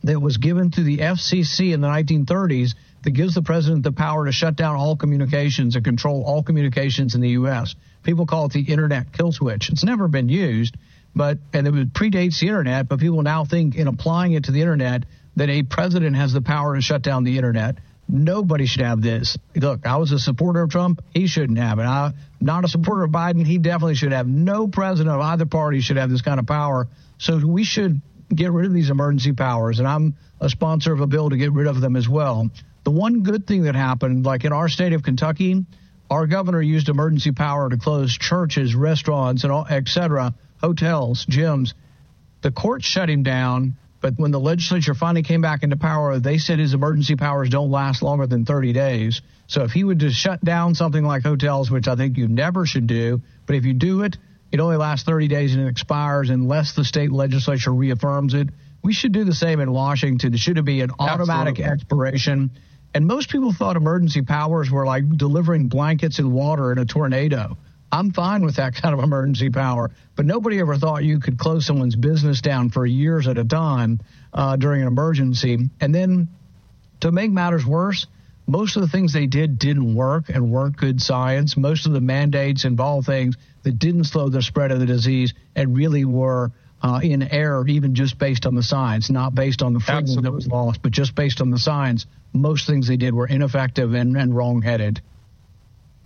that was given to the FCC in the 1930s that gives the president the power to shut down all communications and control all communications in the U.S. People call it the internet kill switch. It's never been used, but and it predates the internet. But people now think in applying it to the internet that a president has the power to shut down the internet. Nobody should have this. Look, I was a supporter of Trump. He shouldn't have it. I'm not a supporter of Biden. He definitely should have. No president of either party should have this kind of power. So we should get rid of these emergency powers. And I'm a sponsor of a bill to get rid of them as well. The one good thing that happened, like in our state of Kentucky, our governor used emergency power to close churches, restaurants, and all, et cetera, hotels, gyms. The court shut him down, but when the legislature finally came back into power, they said his emergency powers don't last longer than 30 days. So if he would just shut down something like hotels, which I think you never should do, but if you do it, it only lasts 30 days and it expires unless the state legislature reaffirms it. We should do the same in Washington. It should be an automatic Absolutely. expiration. And most people thought emergency powers were like delivering blankets and water in a tornado. I'm fine with that kind of emergency power, but nobody ever thought you could close someone's business down for years at a time uh, during an emergency. And then to make matters worse, most of the things they did didn't work and weren't good science. Most of the mandates involved things that didn't slow the spread of the disease and really were uh, in error, even just based on the science, not based on the freedom that was lost, but just based on the science. Most things they did were ineffective and, and wrong-headed.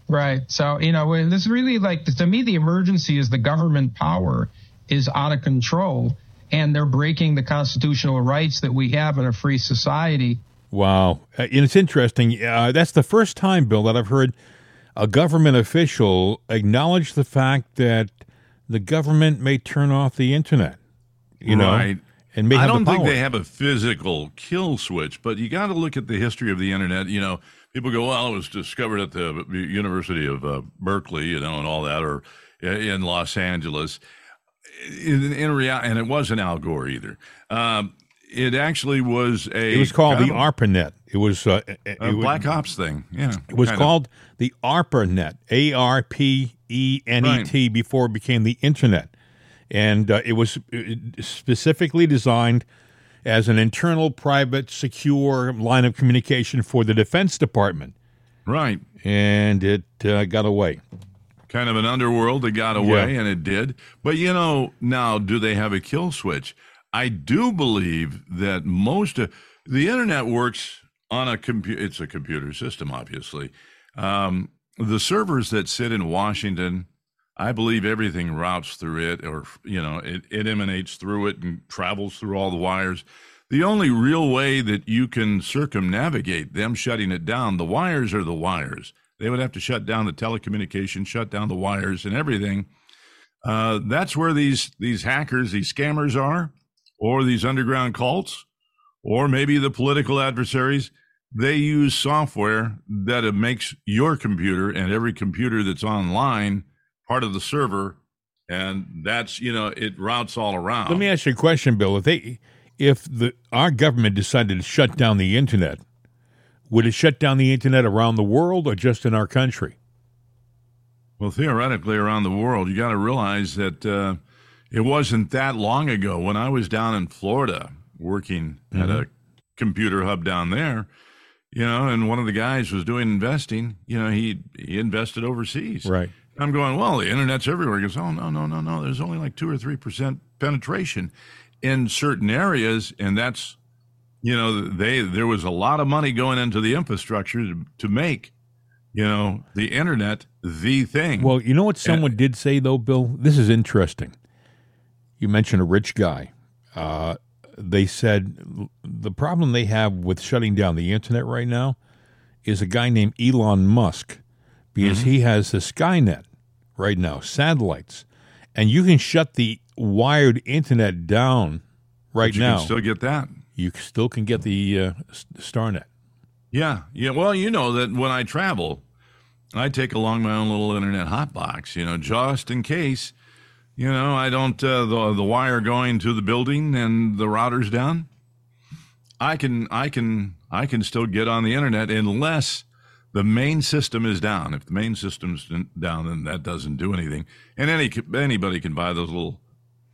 Right. So, you know, when this really like to me, the emergency is the government power is out of control and they're breaking the constitutional rights that we have in a free society. Wow. Uh, and it's interesting. Uh, that's the first time, Bill, that I've heard a government official acknowledge the fact that the government may turn off the internet. You know, Right. and may I have don't the think they have a physical kill switch, but you got to look at the history of the internet. You know, people go, "Well, it was discovered at the University of uh, Berkeley," you know, and all that, or in Los Angeles. In, in reality, and it wasn't Al Gore either. Um, it actually was a. It was called the ARPANET. It was uh, it, a it was- Black Ops thing. Yeah, It was kind of. called the ARPANET, A R P E N E T, before it became the Internet. And uh, it was specifically designed as an internal, private, secure line of communication for the Defense Department. Right. And it uh, got away. kind of an underworld that got away, Yeah. and it did. But you know, now do they have a kill switch? I do believe that most of the internet works on a computer. It's a computer system, obviously. Um, the servers that sit in Washington, I believe everything routes through it, or you know, it, it emanates through it and travels through all the wires. The only real way that you can circumnavigate them shutting it down, the wires are the wires. They would have to shut down the telecommunications, shut down the wires and everything. Uh, that's where these these hackers, these scammers are, or these underground cults, or maybe the political adversaries. They use software that makes your computer and every computer that's online part of the server, and that's you know it routes all around. Let me ask you a question, Bill. If they, if the our government decided to shut down the internet, would it shut down the internet around the world or just in our country? Well, theoretically, around the world, you got to realize that uh, it wasn't that long ago when I was down in Florida working at a computer hub down there. You know, and one of the guys was doing investing. You know, he he invested overseas. Right. I'm going, well, the internet's everywhere. He goes, oh, no, no, no, no. There's only like two or 3% penetration in certain areas. And that's, you know, they, there was a lot of money going into the infrastructure to, to make, you know, the internet the thing. Well, you know what someone did say though, Bill. This is interesting. You mentioned a rich guy. Uh, they said the problem they have with shutting down the internet right now is a guy named Elon Musk, because he has the Skynet right now, satellites, and you can shut the wired internet down right you now. can still get that. you still can get the uh, StarNet. Yeah, yeah. Well, you know that when I travel, I take along my own little internet hotbox. You know, just in case. You know, I don't uh, the the wire going to the building and the router's down. I can I can I can still get on the internet unless the main system is down. If the main system's down, then that doesn't do anything. And any anybody can buy those little,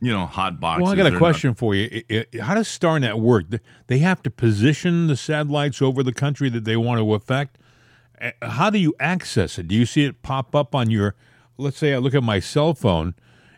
you know, hot boxes. Well, I got They're a not- question for you. How does StarNet work? They have to position the satellites over the country that they want to affect. How do you access it? Do you see it pop up on your? Let's say I look at my cell phone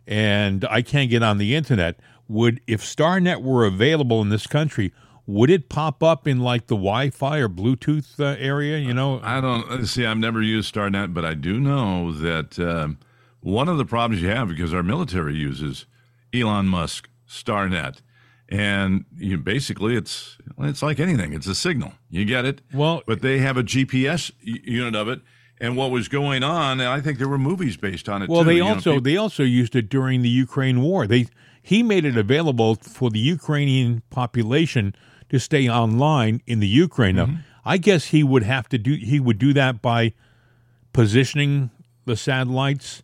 and I can't get on the internet. Would if StarNet were available in this country, would it pop up in like the Wi-Fi or Bluetooth uh, area? You know, I don't uh, see. I've never used StarNet, but I do know that um, one of the problems you have because our military uses Elon Musk StarNet, and you basically it's it's like anything. It's a signal. You get it. Well, but they have a GPS unit of it, and what was going on? and I think there were movies based on it. Well, too. they You know, also they also used it during the Ukraine war. They he made it available for the Ukrainian population to stay online in the Ukraine. Mm-hmm. Now, I guess he would have to do he would do that by positioning the satellites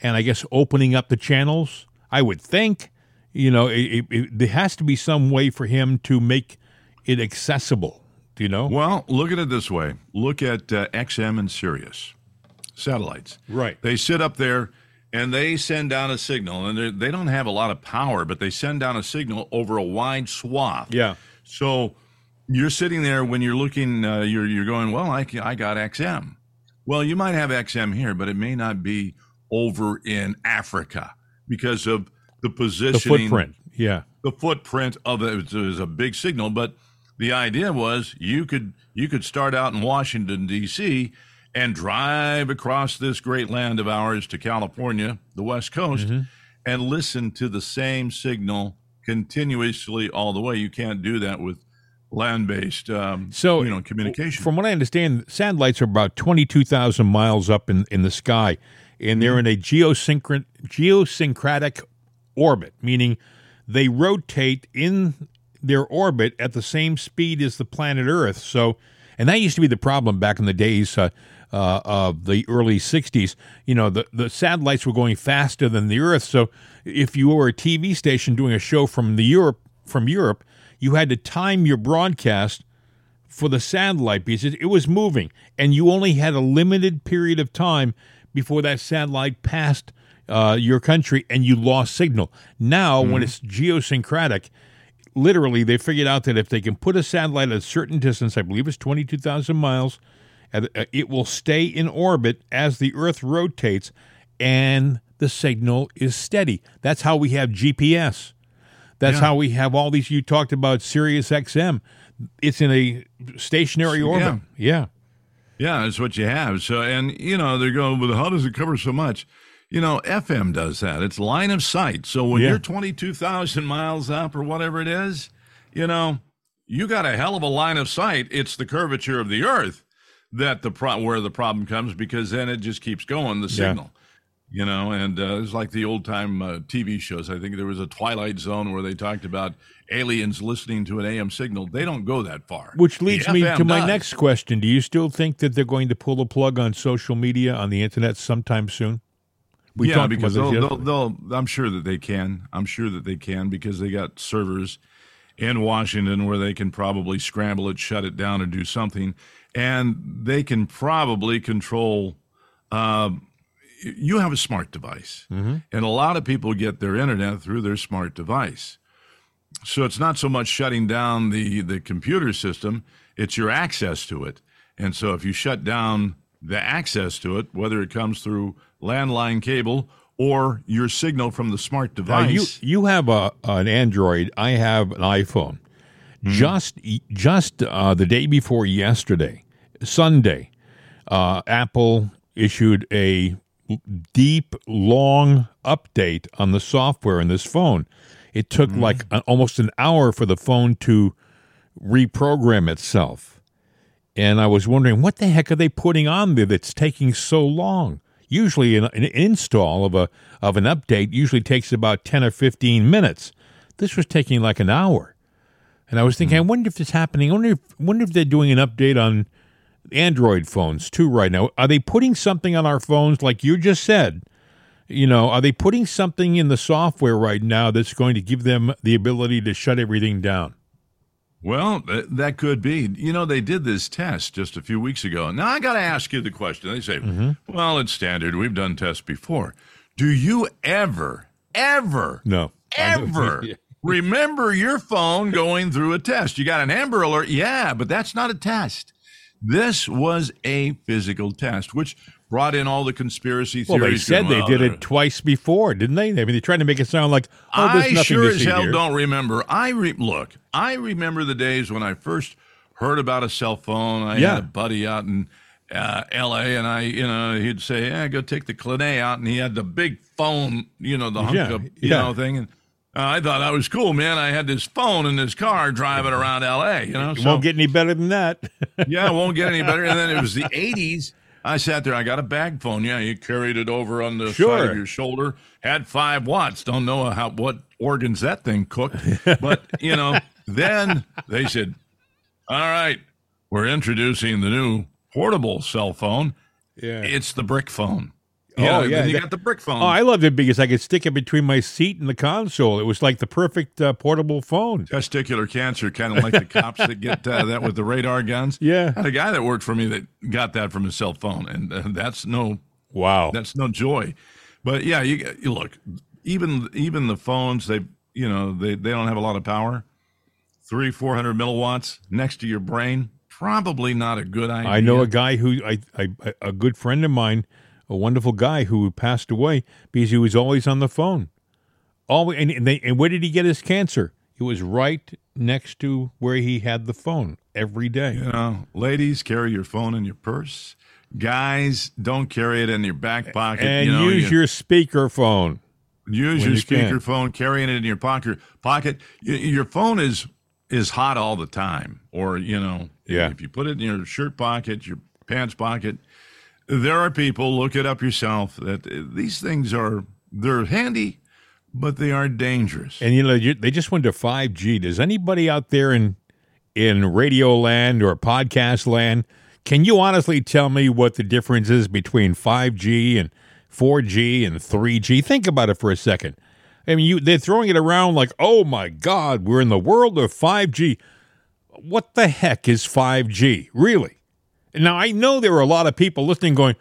and I guess opening up the channels. I would think, you know, it, it, it, there has to be some way for him to make it accessible. Do you know? Well, look at it this way. Look at uh, XM and Sirius satellites. Right. They sit up there and they send down a signal, and they don't have a lot of power, but they send down a signal over a wide swath. Yeah. So you're sitting there when you're looking, uh, you're you're going, well, I I got XM. Well, you might have XM here, but it may not be over in Africa because of the the positioning footprint. Yeah. the footprint of it is a big signal but the idea was you could you could start out in Washington D.C. and drive across this great land of ours to California the west coast and listen to the same signal continuously all the way you can't do that with land-based, um, So, you know, communication. From what I understand, satellites are about 22,000 miles up in, in the sky, and they're in a geosynchron- geosyncratic orbit, meaning they rotate in their orbit at the same speed as the planet Earth. So, and that used to be the problem back in the days uh, uh, of the early 60s. You know, the, the satellites were going faster than the Earth. So, if you were a TV station doing a show from the Europe from Europe, you had to time your broadcast for the satellite because it, it was moving, and you only had a limited period of time before that satellite passed uh, your country and you lost signal. Now, when it's geosyncratic, literally they figured out that if they can put a satellite at a certain distance, I believe it's 22,000 miles, Uh, it will stay in orbit as the Earth rotates and the signal is steady. That's how we have GPS. That's Yeah. how we have all these. You talked about Sirius XM. It's in a stationary orbit. Yeah. Yeah, that's what you have. So, and you know, they're going, well, how does it cover so much? You know, FM does that. It's line of sight. So when Yeah. you're 22,000 miles up or whatever it is, you know, you got a hell of a line of sight. It's the curvature of the earth that the pro- where the problem comes because then it just keeps going the Yeah. signal. You know, and uh, it's like the old time uh, TV shows. I think there was a Twilight Zone where they talked about aliens listening to an AM signal. They don't go that far. Which The leads me FM to my does. next question. Do you still think that they're going to pull the plug on social media on the internet sometime soon? We yeah, because they'll, they'll, they'll, I'm sure that they can. I'm sure that they can because they got servers in Washington where they can probably scramble it, shut it down, or do something. And they can probably control. Uh, you have a smart device, and a lot of people get their internet through their smart device. So it's not so much shutting down the the computer system; it's your access to it. And so if you shut down the access to it, whether it comes through landline cable or your signal from the smart Now, device, you you have a an Android. I have an iPhone. Hmm. Just just uh, the day before yesterday, Sunday, uh, Apple issued a deep, long update on the software in this phone. It took Hmm. like an, almost an hour for the phone to reprogram itself. And I was wondering, what the heck are they putting on there that's taking so long? Usually, an, an install of a of an update usually takes about ten or fifteen minutes. This was taking like an hour, and I was thinking, I wonder if this happening. I wonder if wonder if they're doing an update on Android phones too right now. Are they putting something on our phones like you just said? You know, are they putting something in the software right now that's going to give them the ability to shut everything down? well, that could be. You know, they did this test just a few weeks ago. Now I got to ask you the question. They say, Mm-hmm. "Well, it's standard. We've done tests before." Do you ever, ever No. ever remember your phone going through a test. You got an Amber Alert, yeah, but that's not a test. This was a physical test, which brought in all the conspiracy theories. Well, they said they did it twice before, didn't they? I mean, they tried to make it sound like, oh, I sure to as see hell here. don't remember. I re- look. I remember the days when I first heard about a cell phone. I Yeah. had a buddy out in uh, L.A. and I, you know, he'd say, "Yeah, go take the Clinet out," and he had the big phone, you know, the hunk Yeah, up, you yeah. know, thing. And uh, I thought that was cool, man. I had this phone in this car driving around L.A. You know, It so won't get any better than that. yeah, it won't get any better. And then it was the 80s. I sat there. I got a bag phone. Yeah, you carried it over on the side of your shoulder. Had five watts. Don't know how what organs that thing cooked. But you know, then they said, "All right, we're introducing the new portable cell phone. yeah. It's the brick phone. Oh, Yeah, you that- got the brick phone. Oh, I loved it because I could stick it between my seat and the console. It was like the perfect uh, portable phone. Testicular cancer, kind of like the cops that get uh, that with the radar guns. Yeah. had a guy that worked for me that got that from his cell phone, and uh, that's no Wow. that's no joy. But yeah, you, you look even even the phones they you know they they don't have a lot of power. Three four hundred milliwatts next to your brain, probably not a good idea. I know a guy who I, I a good friend of mine, a wonderful guy who passed away because he was always on the phone. Always, and and, they, and where did he get his cancer? It was right next to where he had the phone every day. You know, ladies carry your phone in your purse. Guys, don't carry it in your back pocket. And you know, use you- your speaker phone. Use your you speakerphone, carrying it in your pocket. Pocket. Your phone is is hot all the time, or you know, Yeah. if you put it in your shirt pocket, your pants pocket, there are people. Look it up yourself. That uh, these things are they're handy, but they are dangerous. And you know, they just went to 5G. Does anybody out there in in radio land or podcast land, can you honestly tell me what the difference is between 5G and 4G and 3G? Think about it for a second. I mean, you they're throwing it around like, "Oh my god, we're in the world of 5G." What the heck is 5G? Really? Now, I know there are a lot of people listening going,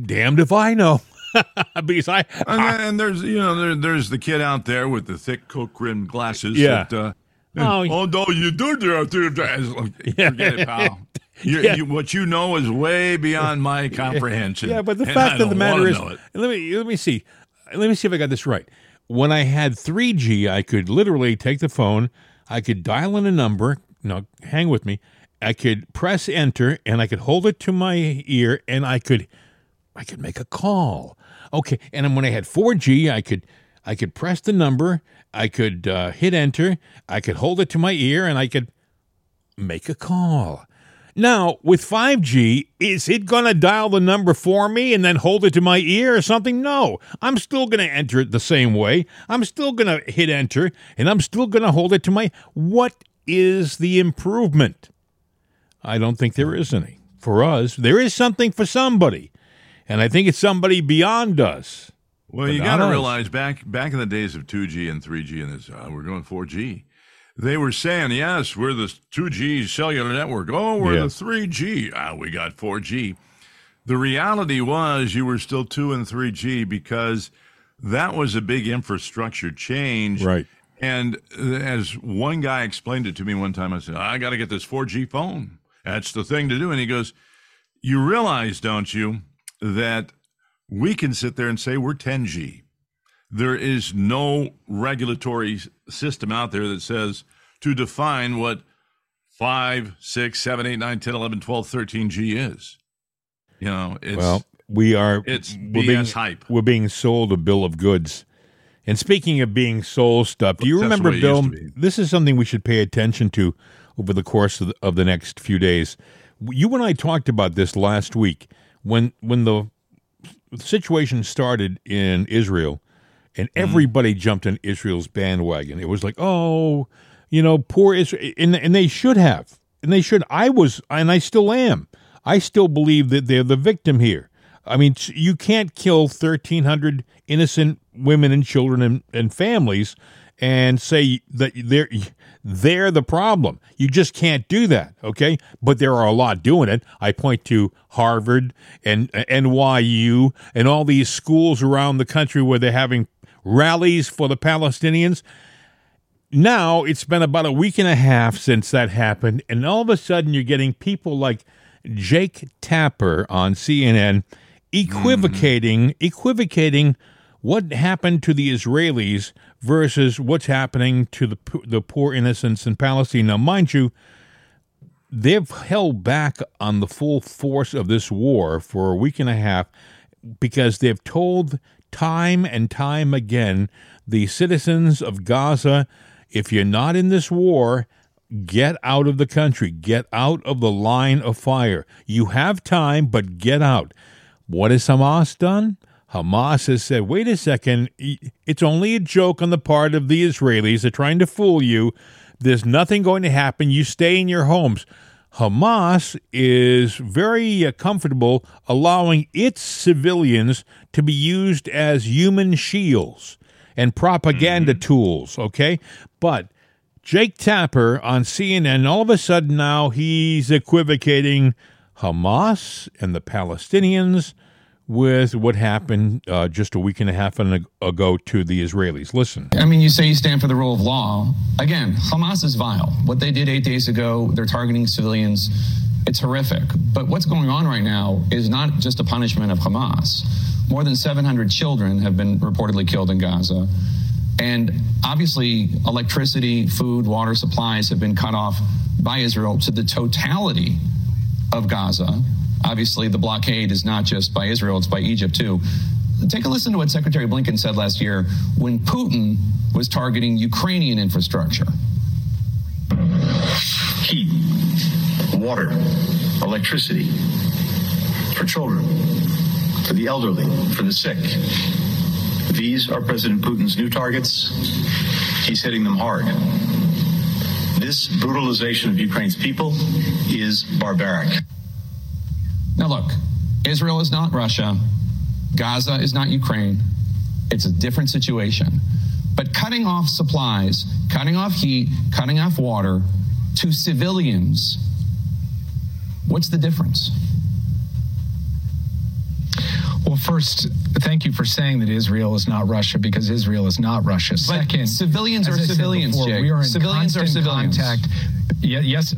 "Damned if I know." because I, And, then, and there's you know there, there's the kid out there with the thick coke rimmed glasses. Yeah. That, uh, Oh, oh, no, you do do that." Yeah. Forget it, pal. Yeah. you, what you know is way beyond my comprehension. Yeah, but the fact of the matter is, let me let me see, let me see if I got this right. When I had 3G, I could literally take the phone, I could dial in a number. No, hang with me. I could press enter, and I could hold it to my ear, and I could, I could make a call. Okay, and when I had 4G, I could, I could press the number, I could uh, hit enter, I could hold it to my ear, and I could make a call. Now, with 5G, is it going to dial the number for me and then hold it to my ear or something? No. I'm still going to enter it the same way. I'm still going to hit enter and I'm still going to hold it to my. What is the improvement? I don't think there is any. For us, there is something for somebody. And I think it's somebody beyond us. Well, you got to realize back back in the days of 2G and 3G and this, uh, we're going 4G. They were saying, yes, we're the 2G cellular network. Oh, we're the 3G. Ah, we got 4G. The reality was you were still 2 and 3G because that was a big infrastructure change. Right. And as one guy explained it to me one time, I said, I got to get this 4G phone. That's the thing to do. And he goes, You realize, don't you, that we can sit there and say we're 10G. There is no regulatory system out there that says to define what 5, 6, 7, 8, 9, 10, 11, 12, 13G is. You know, it's well, we are. it's we're BS being, hype. We're being sold a bill of goods. And speaking of being sold stuff, do you That's remember, Bill? used to be. This is something we should pay attention to over the course of the, of the next few days. You and I talked about this last week when when the situation started in Israel, and Mm-hmm. everybody jumped on Israel's bandwagon. It was like, oh, you know, poor Israel, and and they should have, and they should. I was, and I still am. I still believe that they're the victim here. I mean, you can't kill thirteen hundred innocent women and children and, and families and say that they're they're the problem. You just can't do that, okay? But there are a lot doing it. I point to Harvard and NYU and all these schools around the country where they're having rallies for the Palestinians. Now it's been about a week and a half since that happened, and all of a sudden you're getting people like Jake Tapper on CNN equivocating, mm-hmm. equivocating what happened to the Israelis versus what's happening to the the poor innocents in Palestine. Now, mind you, they've held back on the full force of this war for a week and a half because they've told time and time again the citizens of Gaza if you're not in this war, get out of the country, get out of the line of fire. You have time, but get out. What has Hamas done? Hamas has said, wait a second, it's only a joke on the part of the Israelis. They're trying to fool you. There's nothing going to happen. You stay in your homes. Hamas is very uh, comfortable allowing its civilians to be used as human shields and propaganda tools, okay? But Jake Tapper on CNN, all of a sudden now he's equivocating Hamas and the Palestinians with what happened uh, just a week and a half ago to the Israelis. Listen. I mean, you say you stand for the rule of law. Again, Hamas is vile. What they did eight days ago, they're targeting civilians. It's horrific. But what's going on right now is not just a punishment of Hamas. More than 700 children have been reportedly killed in Gaza. And obviously, electricity, food, water supplies have been cut off by Israel to the totality of Gaza. Obviously, the blockade is not just by Israel, it's by Egypt too. Take a listen to what Secretary Blinken said last year when Putin was targeting Ukrainian infrastructure. Heat, water, electricity, for children, for the elderly, for the sick. These are President Putin's new targets. He's hitting them hard. This brutalization of Ukraine's people is barbaric. Now, look, Israel is not Russia. Gaza is not Ukraine. It's a different situation. But cutting off supplies, cutting off heat, cutting off water to civilians, what's the difference? Well, first, thank you for saying that Israel is not Russia because Israel is not Russia. But Second, civilians are civilians, before, Jake. We are in Civilians are constant civilians. contact. Yes,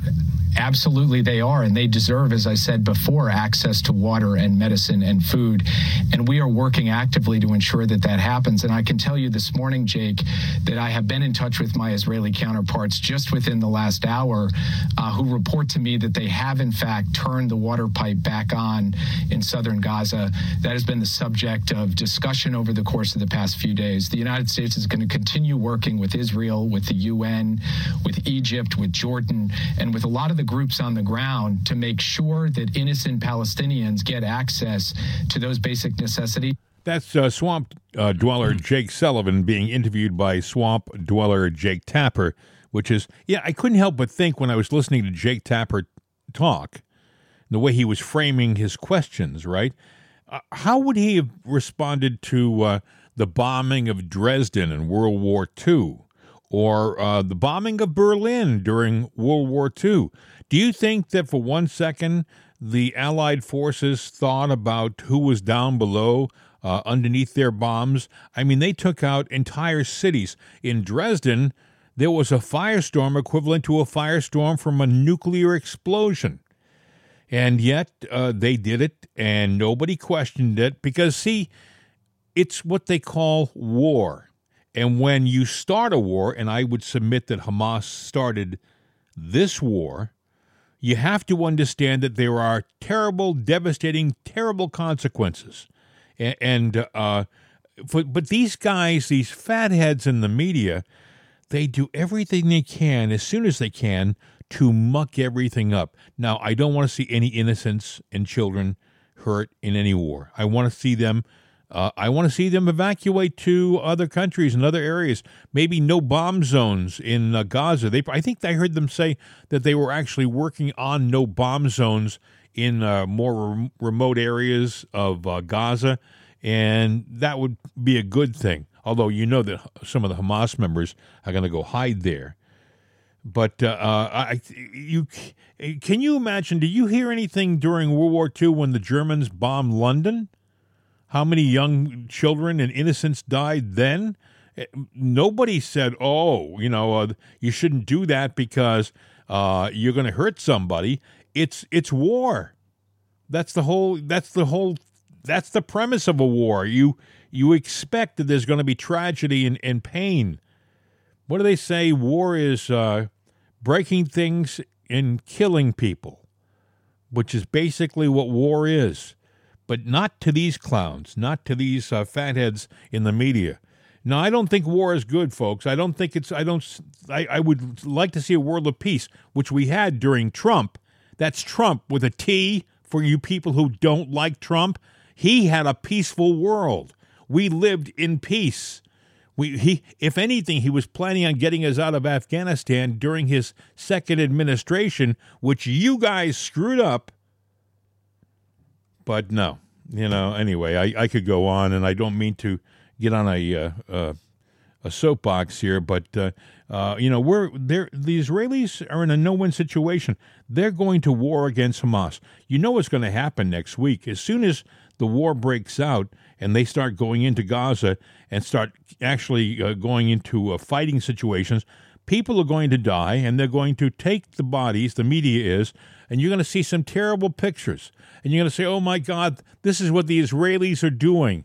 absolutely they are, and they deserve, as I said before, access to water and medicine and food. And we are working actively to ensure that that happens. And I can tell you this morning, Jake, that I have been in touch with my Israeli counterparts just within the last hour, uh, who report to me that they have in fact turned the water pipe back on in southern Gaza. That has been the subject of discussion over the course of the past few days. The United States is going to continue working with Israel, with the UN, with Egypt, with Jordan, and with a lot of the groups on the ground to make sure that innocent Palestinians get access to those basic necessities. That's uh, swamp uh, dweller Jake Sullivan being interviewed by swamp dweller Jake Tapper, which is, yeah, I couldn't help but think when I was listening to Jake Tapper talk, the way he was framing his questions, right? Uh, how would he have responded to uh, the bombing of Dresden in World War II or uh, the bombing of Berlin during World War II? Do you think that for one second the Allied forces thought about who was down below uh, underneath their bombs? I mean, they took out entire cities. In Dresden, there was a firestorm equivalent to a firestorm from a nuclear explosion. And yet uh, they did it, and nobody questioned it because, see, it's what they call war. And when you start a war, and I would submit that Hamas started this war, you have to understand that there are terrible, devastating, terrible consequences. And, uh, for, but these guys, these fatheads in the media, they do everything they can as soon as they can to muck everything up. Now, I don't want to see any innocents and children hurt in any war. I want to see them. Uh, I want to see them evacuate to other countries and other areas. Maybe no bomb zones in uh, Gaza. They, I think I heard them say that they were actually working on no bomb zones in uh, more rem- remote areas of uh, Gaza, and that would be a good thing. Although you know that some of the Hamas members are going to go hide there. But uh, uh, I, you can you imagine? Did you hear anything during World War II when the Germans bombed London? How many young children and innocents died then? Eh, Nobody said, "Oh, you know, uh, you shouldn't do that because uh, you're going to hurt somebody." It's it's war. That's the whole. That's the whole. That's the premise of a war. You you expect that there's going to be tragedy and, and pain. What do they say? War is uh, breaking things and killing people, which is basically what war is. But not to these clowns, not to these uh, fatheads in the media. Now, I don't think war is good, folks. I don't think it's. I don't. I, I would like to see a world of peace, which we had during Trump. That's Trump with a T for you people who don't like Trump. He had a peaceful world. We lived in peace. We, he, if anything, he was planning on getting us out of Afghanistan during his second administration, which you guys screwed up. But no, you know. Anyway, I, I could go on, and I don't mean to get on a uh, uh, a soapbox here, but uh, uh, you know, we're there. The Israelis are in a no-win situation. They're going to war against Hamas. You know what's going to happen next week? As soon as the war breaks out and they start going into Gaza and start actually uh, going into uh, fighting situations, people are going to die, and they're going to take the bodies. The media is, and you're going to see some terrible pictures, and you're going to say, "Oh my God, this is what the Israelis are doing."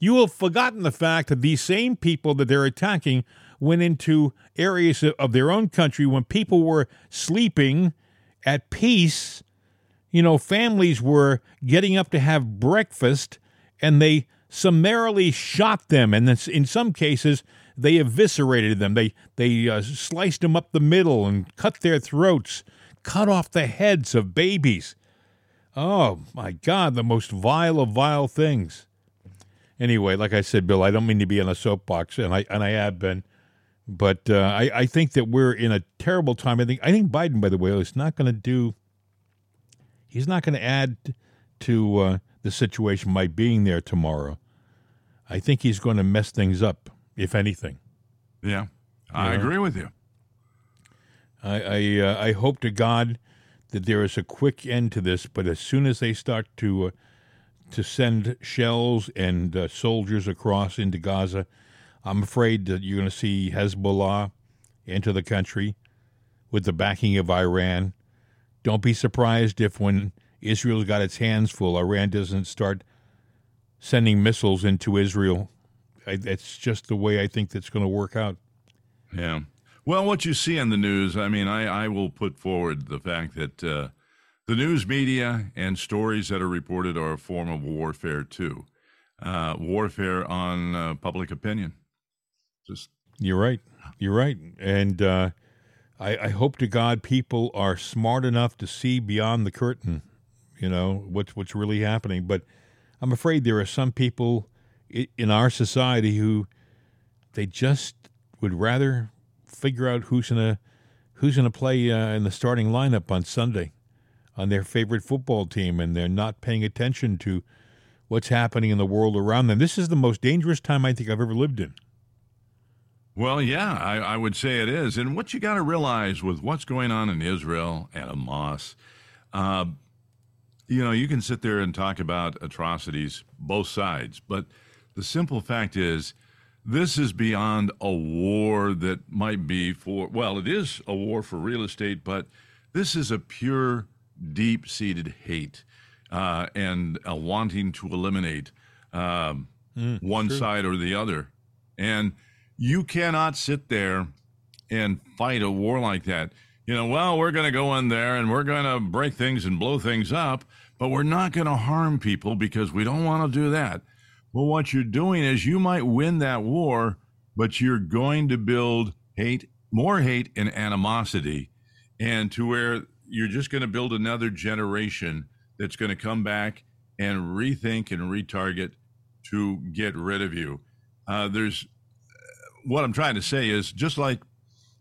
You have forgotten the fact that these same people that they're attacking went into areas of their own country when people were sleeping at peace. You know, families were getting up to have breakfast and they summarily shot them. And in some cases, they eviscerated them. They, they uh, sliced them up the middle and cut their throats, cut off the heads of babies. Oh my God, the most vile of vile things. Anyway, like I said, Bill, I don't mean to be on a soapbox, and I and I have been, but uh, I, I think that we're in a terrible time. I think I think Biden, by the way, is not going to do. He's not going to add to uh, the situation by being there tomorrow. I think he's going to mess things up, if anything. Yeah, I Yeah. agree with you. I I, uh, I hope to God that there is a quick end to this. But as soon as they start to uh, to send shells and uh, soldiers across into Gaza, I'm afraid that you're going to see Hezbollah enter the country with the backing of Iran. Don't be surprised if when Israel's got its hands full, Iran doesn't start sending missiles into Israel. I, that's just the way I think that's going to work out. Yeah. Well, what you see in the news, I mean, I, I will put forward the fact that uh, the news media and stories that are reported are a form of warfare, too. Uh, warfare on uh, public opinion. Just You're right. You're right. And uh, I, I hope to God people are smart enough to see beyond the curtain, you know, what's, what's really happening. But I'm afraid there are some people in our society who they just would rather figure out who's gonna who's gonna play uh, in the starting lineup on Sunday on their favorite football team, and they're not paying attention to what's happening in the world around them. This is the most dangerous time I think I've ever lived in. Well, yeah, I, I would say it is. And what you got to realize with what's going on in Israel and Hamas, uh, you know, you can sit there and talk about atrocities, both sides, but the simple fact is, this is beyond a war that might be for, well, it is a war for real estate, but this is a pure, deep seated hate uh, and a wanting to eliminate um, one true. side or the other. And you cannot sit there and fight a war like that. You know, well, we're going to go in there and we're going to break things and blow things up, but we're not going to harm people because we don't want to do that. Well, what you're doing is you might win that war, but you're going to build hate, more hate and animosity, and to where you're just going to build another generation that's going to come back and rethink and retarget to get rid of you. Uh, there's what I'm trying to say is just like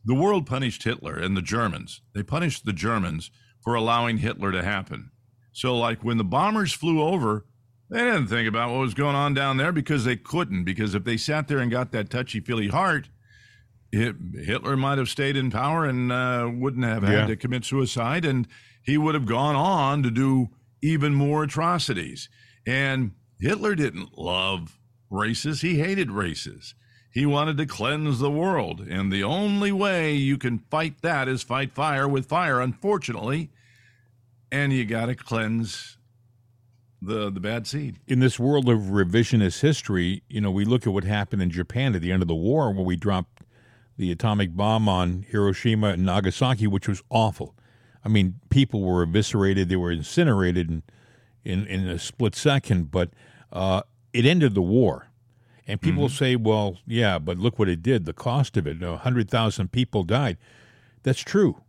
the world punished Hitler and the Germans, they punished the Germans for allowing Hitler to happen. So, like when the bombers flew over, they didn't think about what was going on down there because they couldn't. Because if they sat there and got that touchy feely heart, it, Hitler might have stayed in power and uh, wouldn't have had Yeah. to commit suicide, and he would have gone on to do even more atrocities. And Hitler didn't love races; he hated races. He wanted to cleanse the world, and the only way you can fight that is fight fire with fire. Unfortunately, and you got to cleanse the the bad seed. in this world of revisionist history, you know, we look at what happened in Japan at the end of the war when we dropped the atomic bomb on Hiroshima and Nagasaki, which was awful. I mean, people were eviscerated, they were incinerated in in, in a split second, but uh, it ended the war. And people say, well, yeah, but look what it did, the cost of it. You know, 100,000 people died. That's true.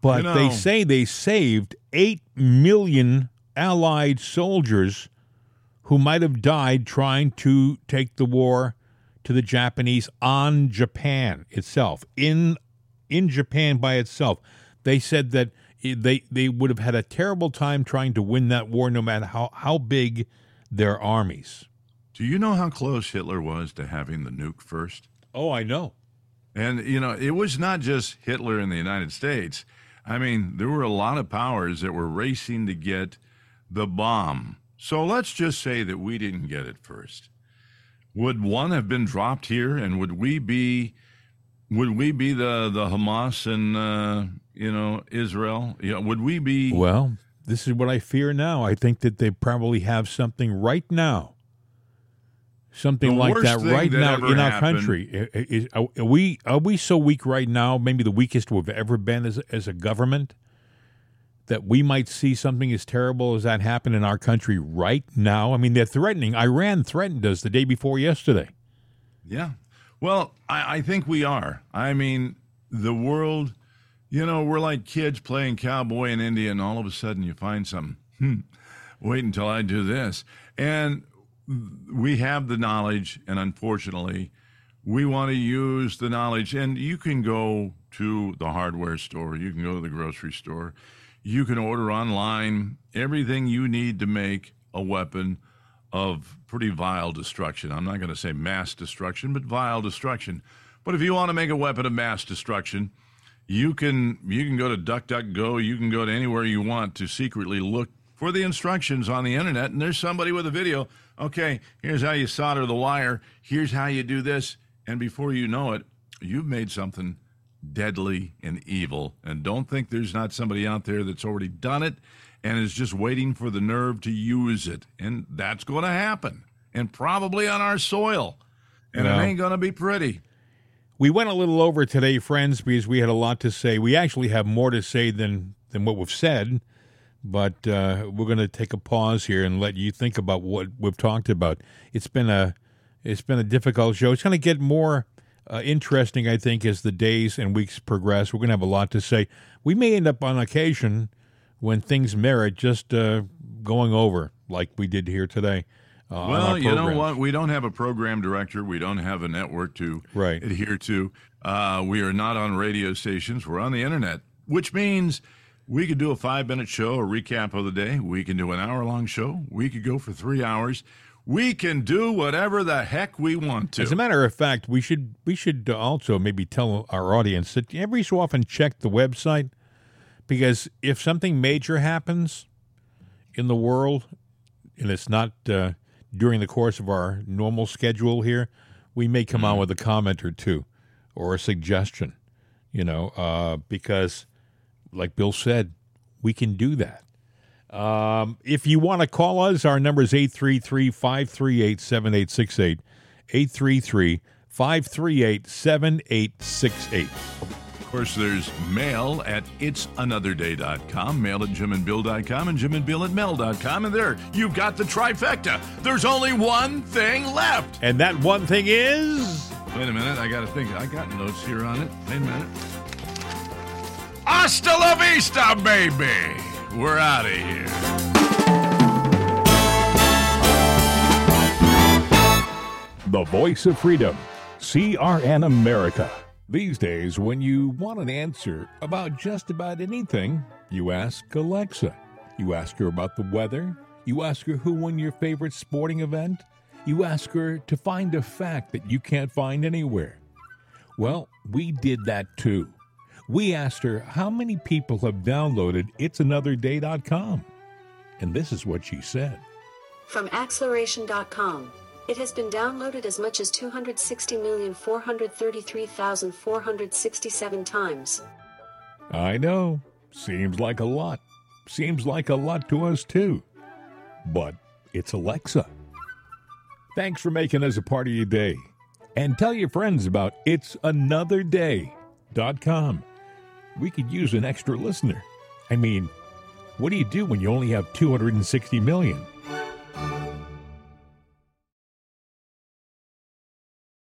But You they say they saved 8 million Allied soldiers who might have died trying to take the war to the Japanese on Japan itself. In in Japan by itself, they said that they they would have had a terrible time trying to win that war, no matter how how big their armies. Do you know how close Hitler was to having the nuke first? Oh, I know. And, you know, it was not just Hitler in the United States. I mean, there were a lot of powers that were racing to get the bomb. So let's just say that we didn't get it first. Would one have been dropped here and would we be would we be the the Hamas and uh, you know Israel? Yeah, would we be Well, this is what I fear now. I think that they probably have something right now. Something like that right that now in our happened- country. I- I- is- are, are we are we so weak right now? Maybe the weakest we've ever been as as a government. That we might see something as terrible as that happen in our country right now. I mean, they're threatening. Iran threatened us the day before yesterday. Yeah. Well, I, I think we are. I mean, the world You know, we're like kids playing cowboy in India, and all of a sudden you find something. Hmm, wait until I do this. And we have the knowledge, and unfortunately, we want to use the knowledge. And you can go to the hardware store, you can go to the grocery store, you can order online everything you need to make a weapon of pretty vile destruction. I'm not going to say mass destruction, but vile destruction. But if you want to make a weapon of mass destruction, you can you can go to DuckDuckGo, you can go to anywhere you want to secretly look for the instructions on the internet, and there's somebody with a video. Okay, here's how you solder the wire. Here's how you do this, and before you know it, you've made something deadly and evil. And don't think there's not somebody out there that's already done it and is just waiting for the nerve to use it. And that's going to happen, and probably on our soil. And Well- it ain't going to be pretty. We went a little over today, friends, because we had a lot to say. We actually have more to say than than what we've said, but uh, we're going to take a pause here and let you think about what we've talked about. It's been a it's been a difficult show. It's going to get more uh, interesting, I think, as the days and weeks progress. We're going to have a lot to say. We may end up on occasion when things merit just uh, going over like we did here today. Uh, Well, you know what? We don't have a program director. We don't have a network to Right. adhere to. Uh, we are not on radio stations. We're on the internet, which means we could do a five minute show, a recap of the day. We can do an hour long show. We could go for three hours. We can do whatever the heck we want to. As a matter of fact, we should we should also maybe tell our audience that every so often check the website because if something major happens in the world and it's not uh, during the course of our normal schedule here, we may come out with a comment or two or a suggestion, you know, uh, because like Bill said, we can do that. Um, if you want to call us, our number is 833 538 7868. 833 538 7868. Of course, there's mail at itsanotherday.com, mail at jimandbill.com, and jimandbill at mail.com. And there, you've got the trifecta. There's only one thing left. And that one thing is. Wait a minute, I got to think. I got notes here on it. Wait a minute. Hasta la vista, baby. We're out of here. The voice of freedom, CRN America. These days, when you want an answer about just about anything, you ask Alexa. You ask her about the weather. You ask her who won your favorite sporting event. You ask her to find a fact that you can't find anywhere. Well, we did that too. We asked her how many people have downloaded it'sanotherday.com. And this is what she said. From acceleration.com. It has been downloaded as much as 260,433,467 times. I know. Seems like a lot. Seems like a lot to us, too. But it's Alexa. Thanks for making us a part of your day. And tell your friends about it'sanotherday.com. We could use an extra listener. I mean, what do you do when you only have 260 million?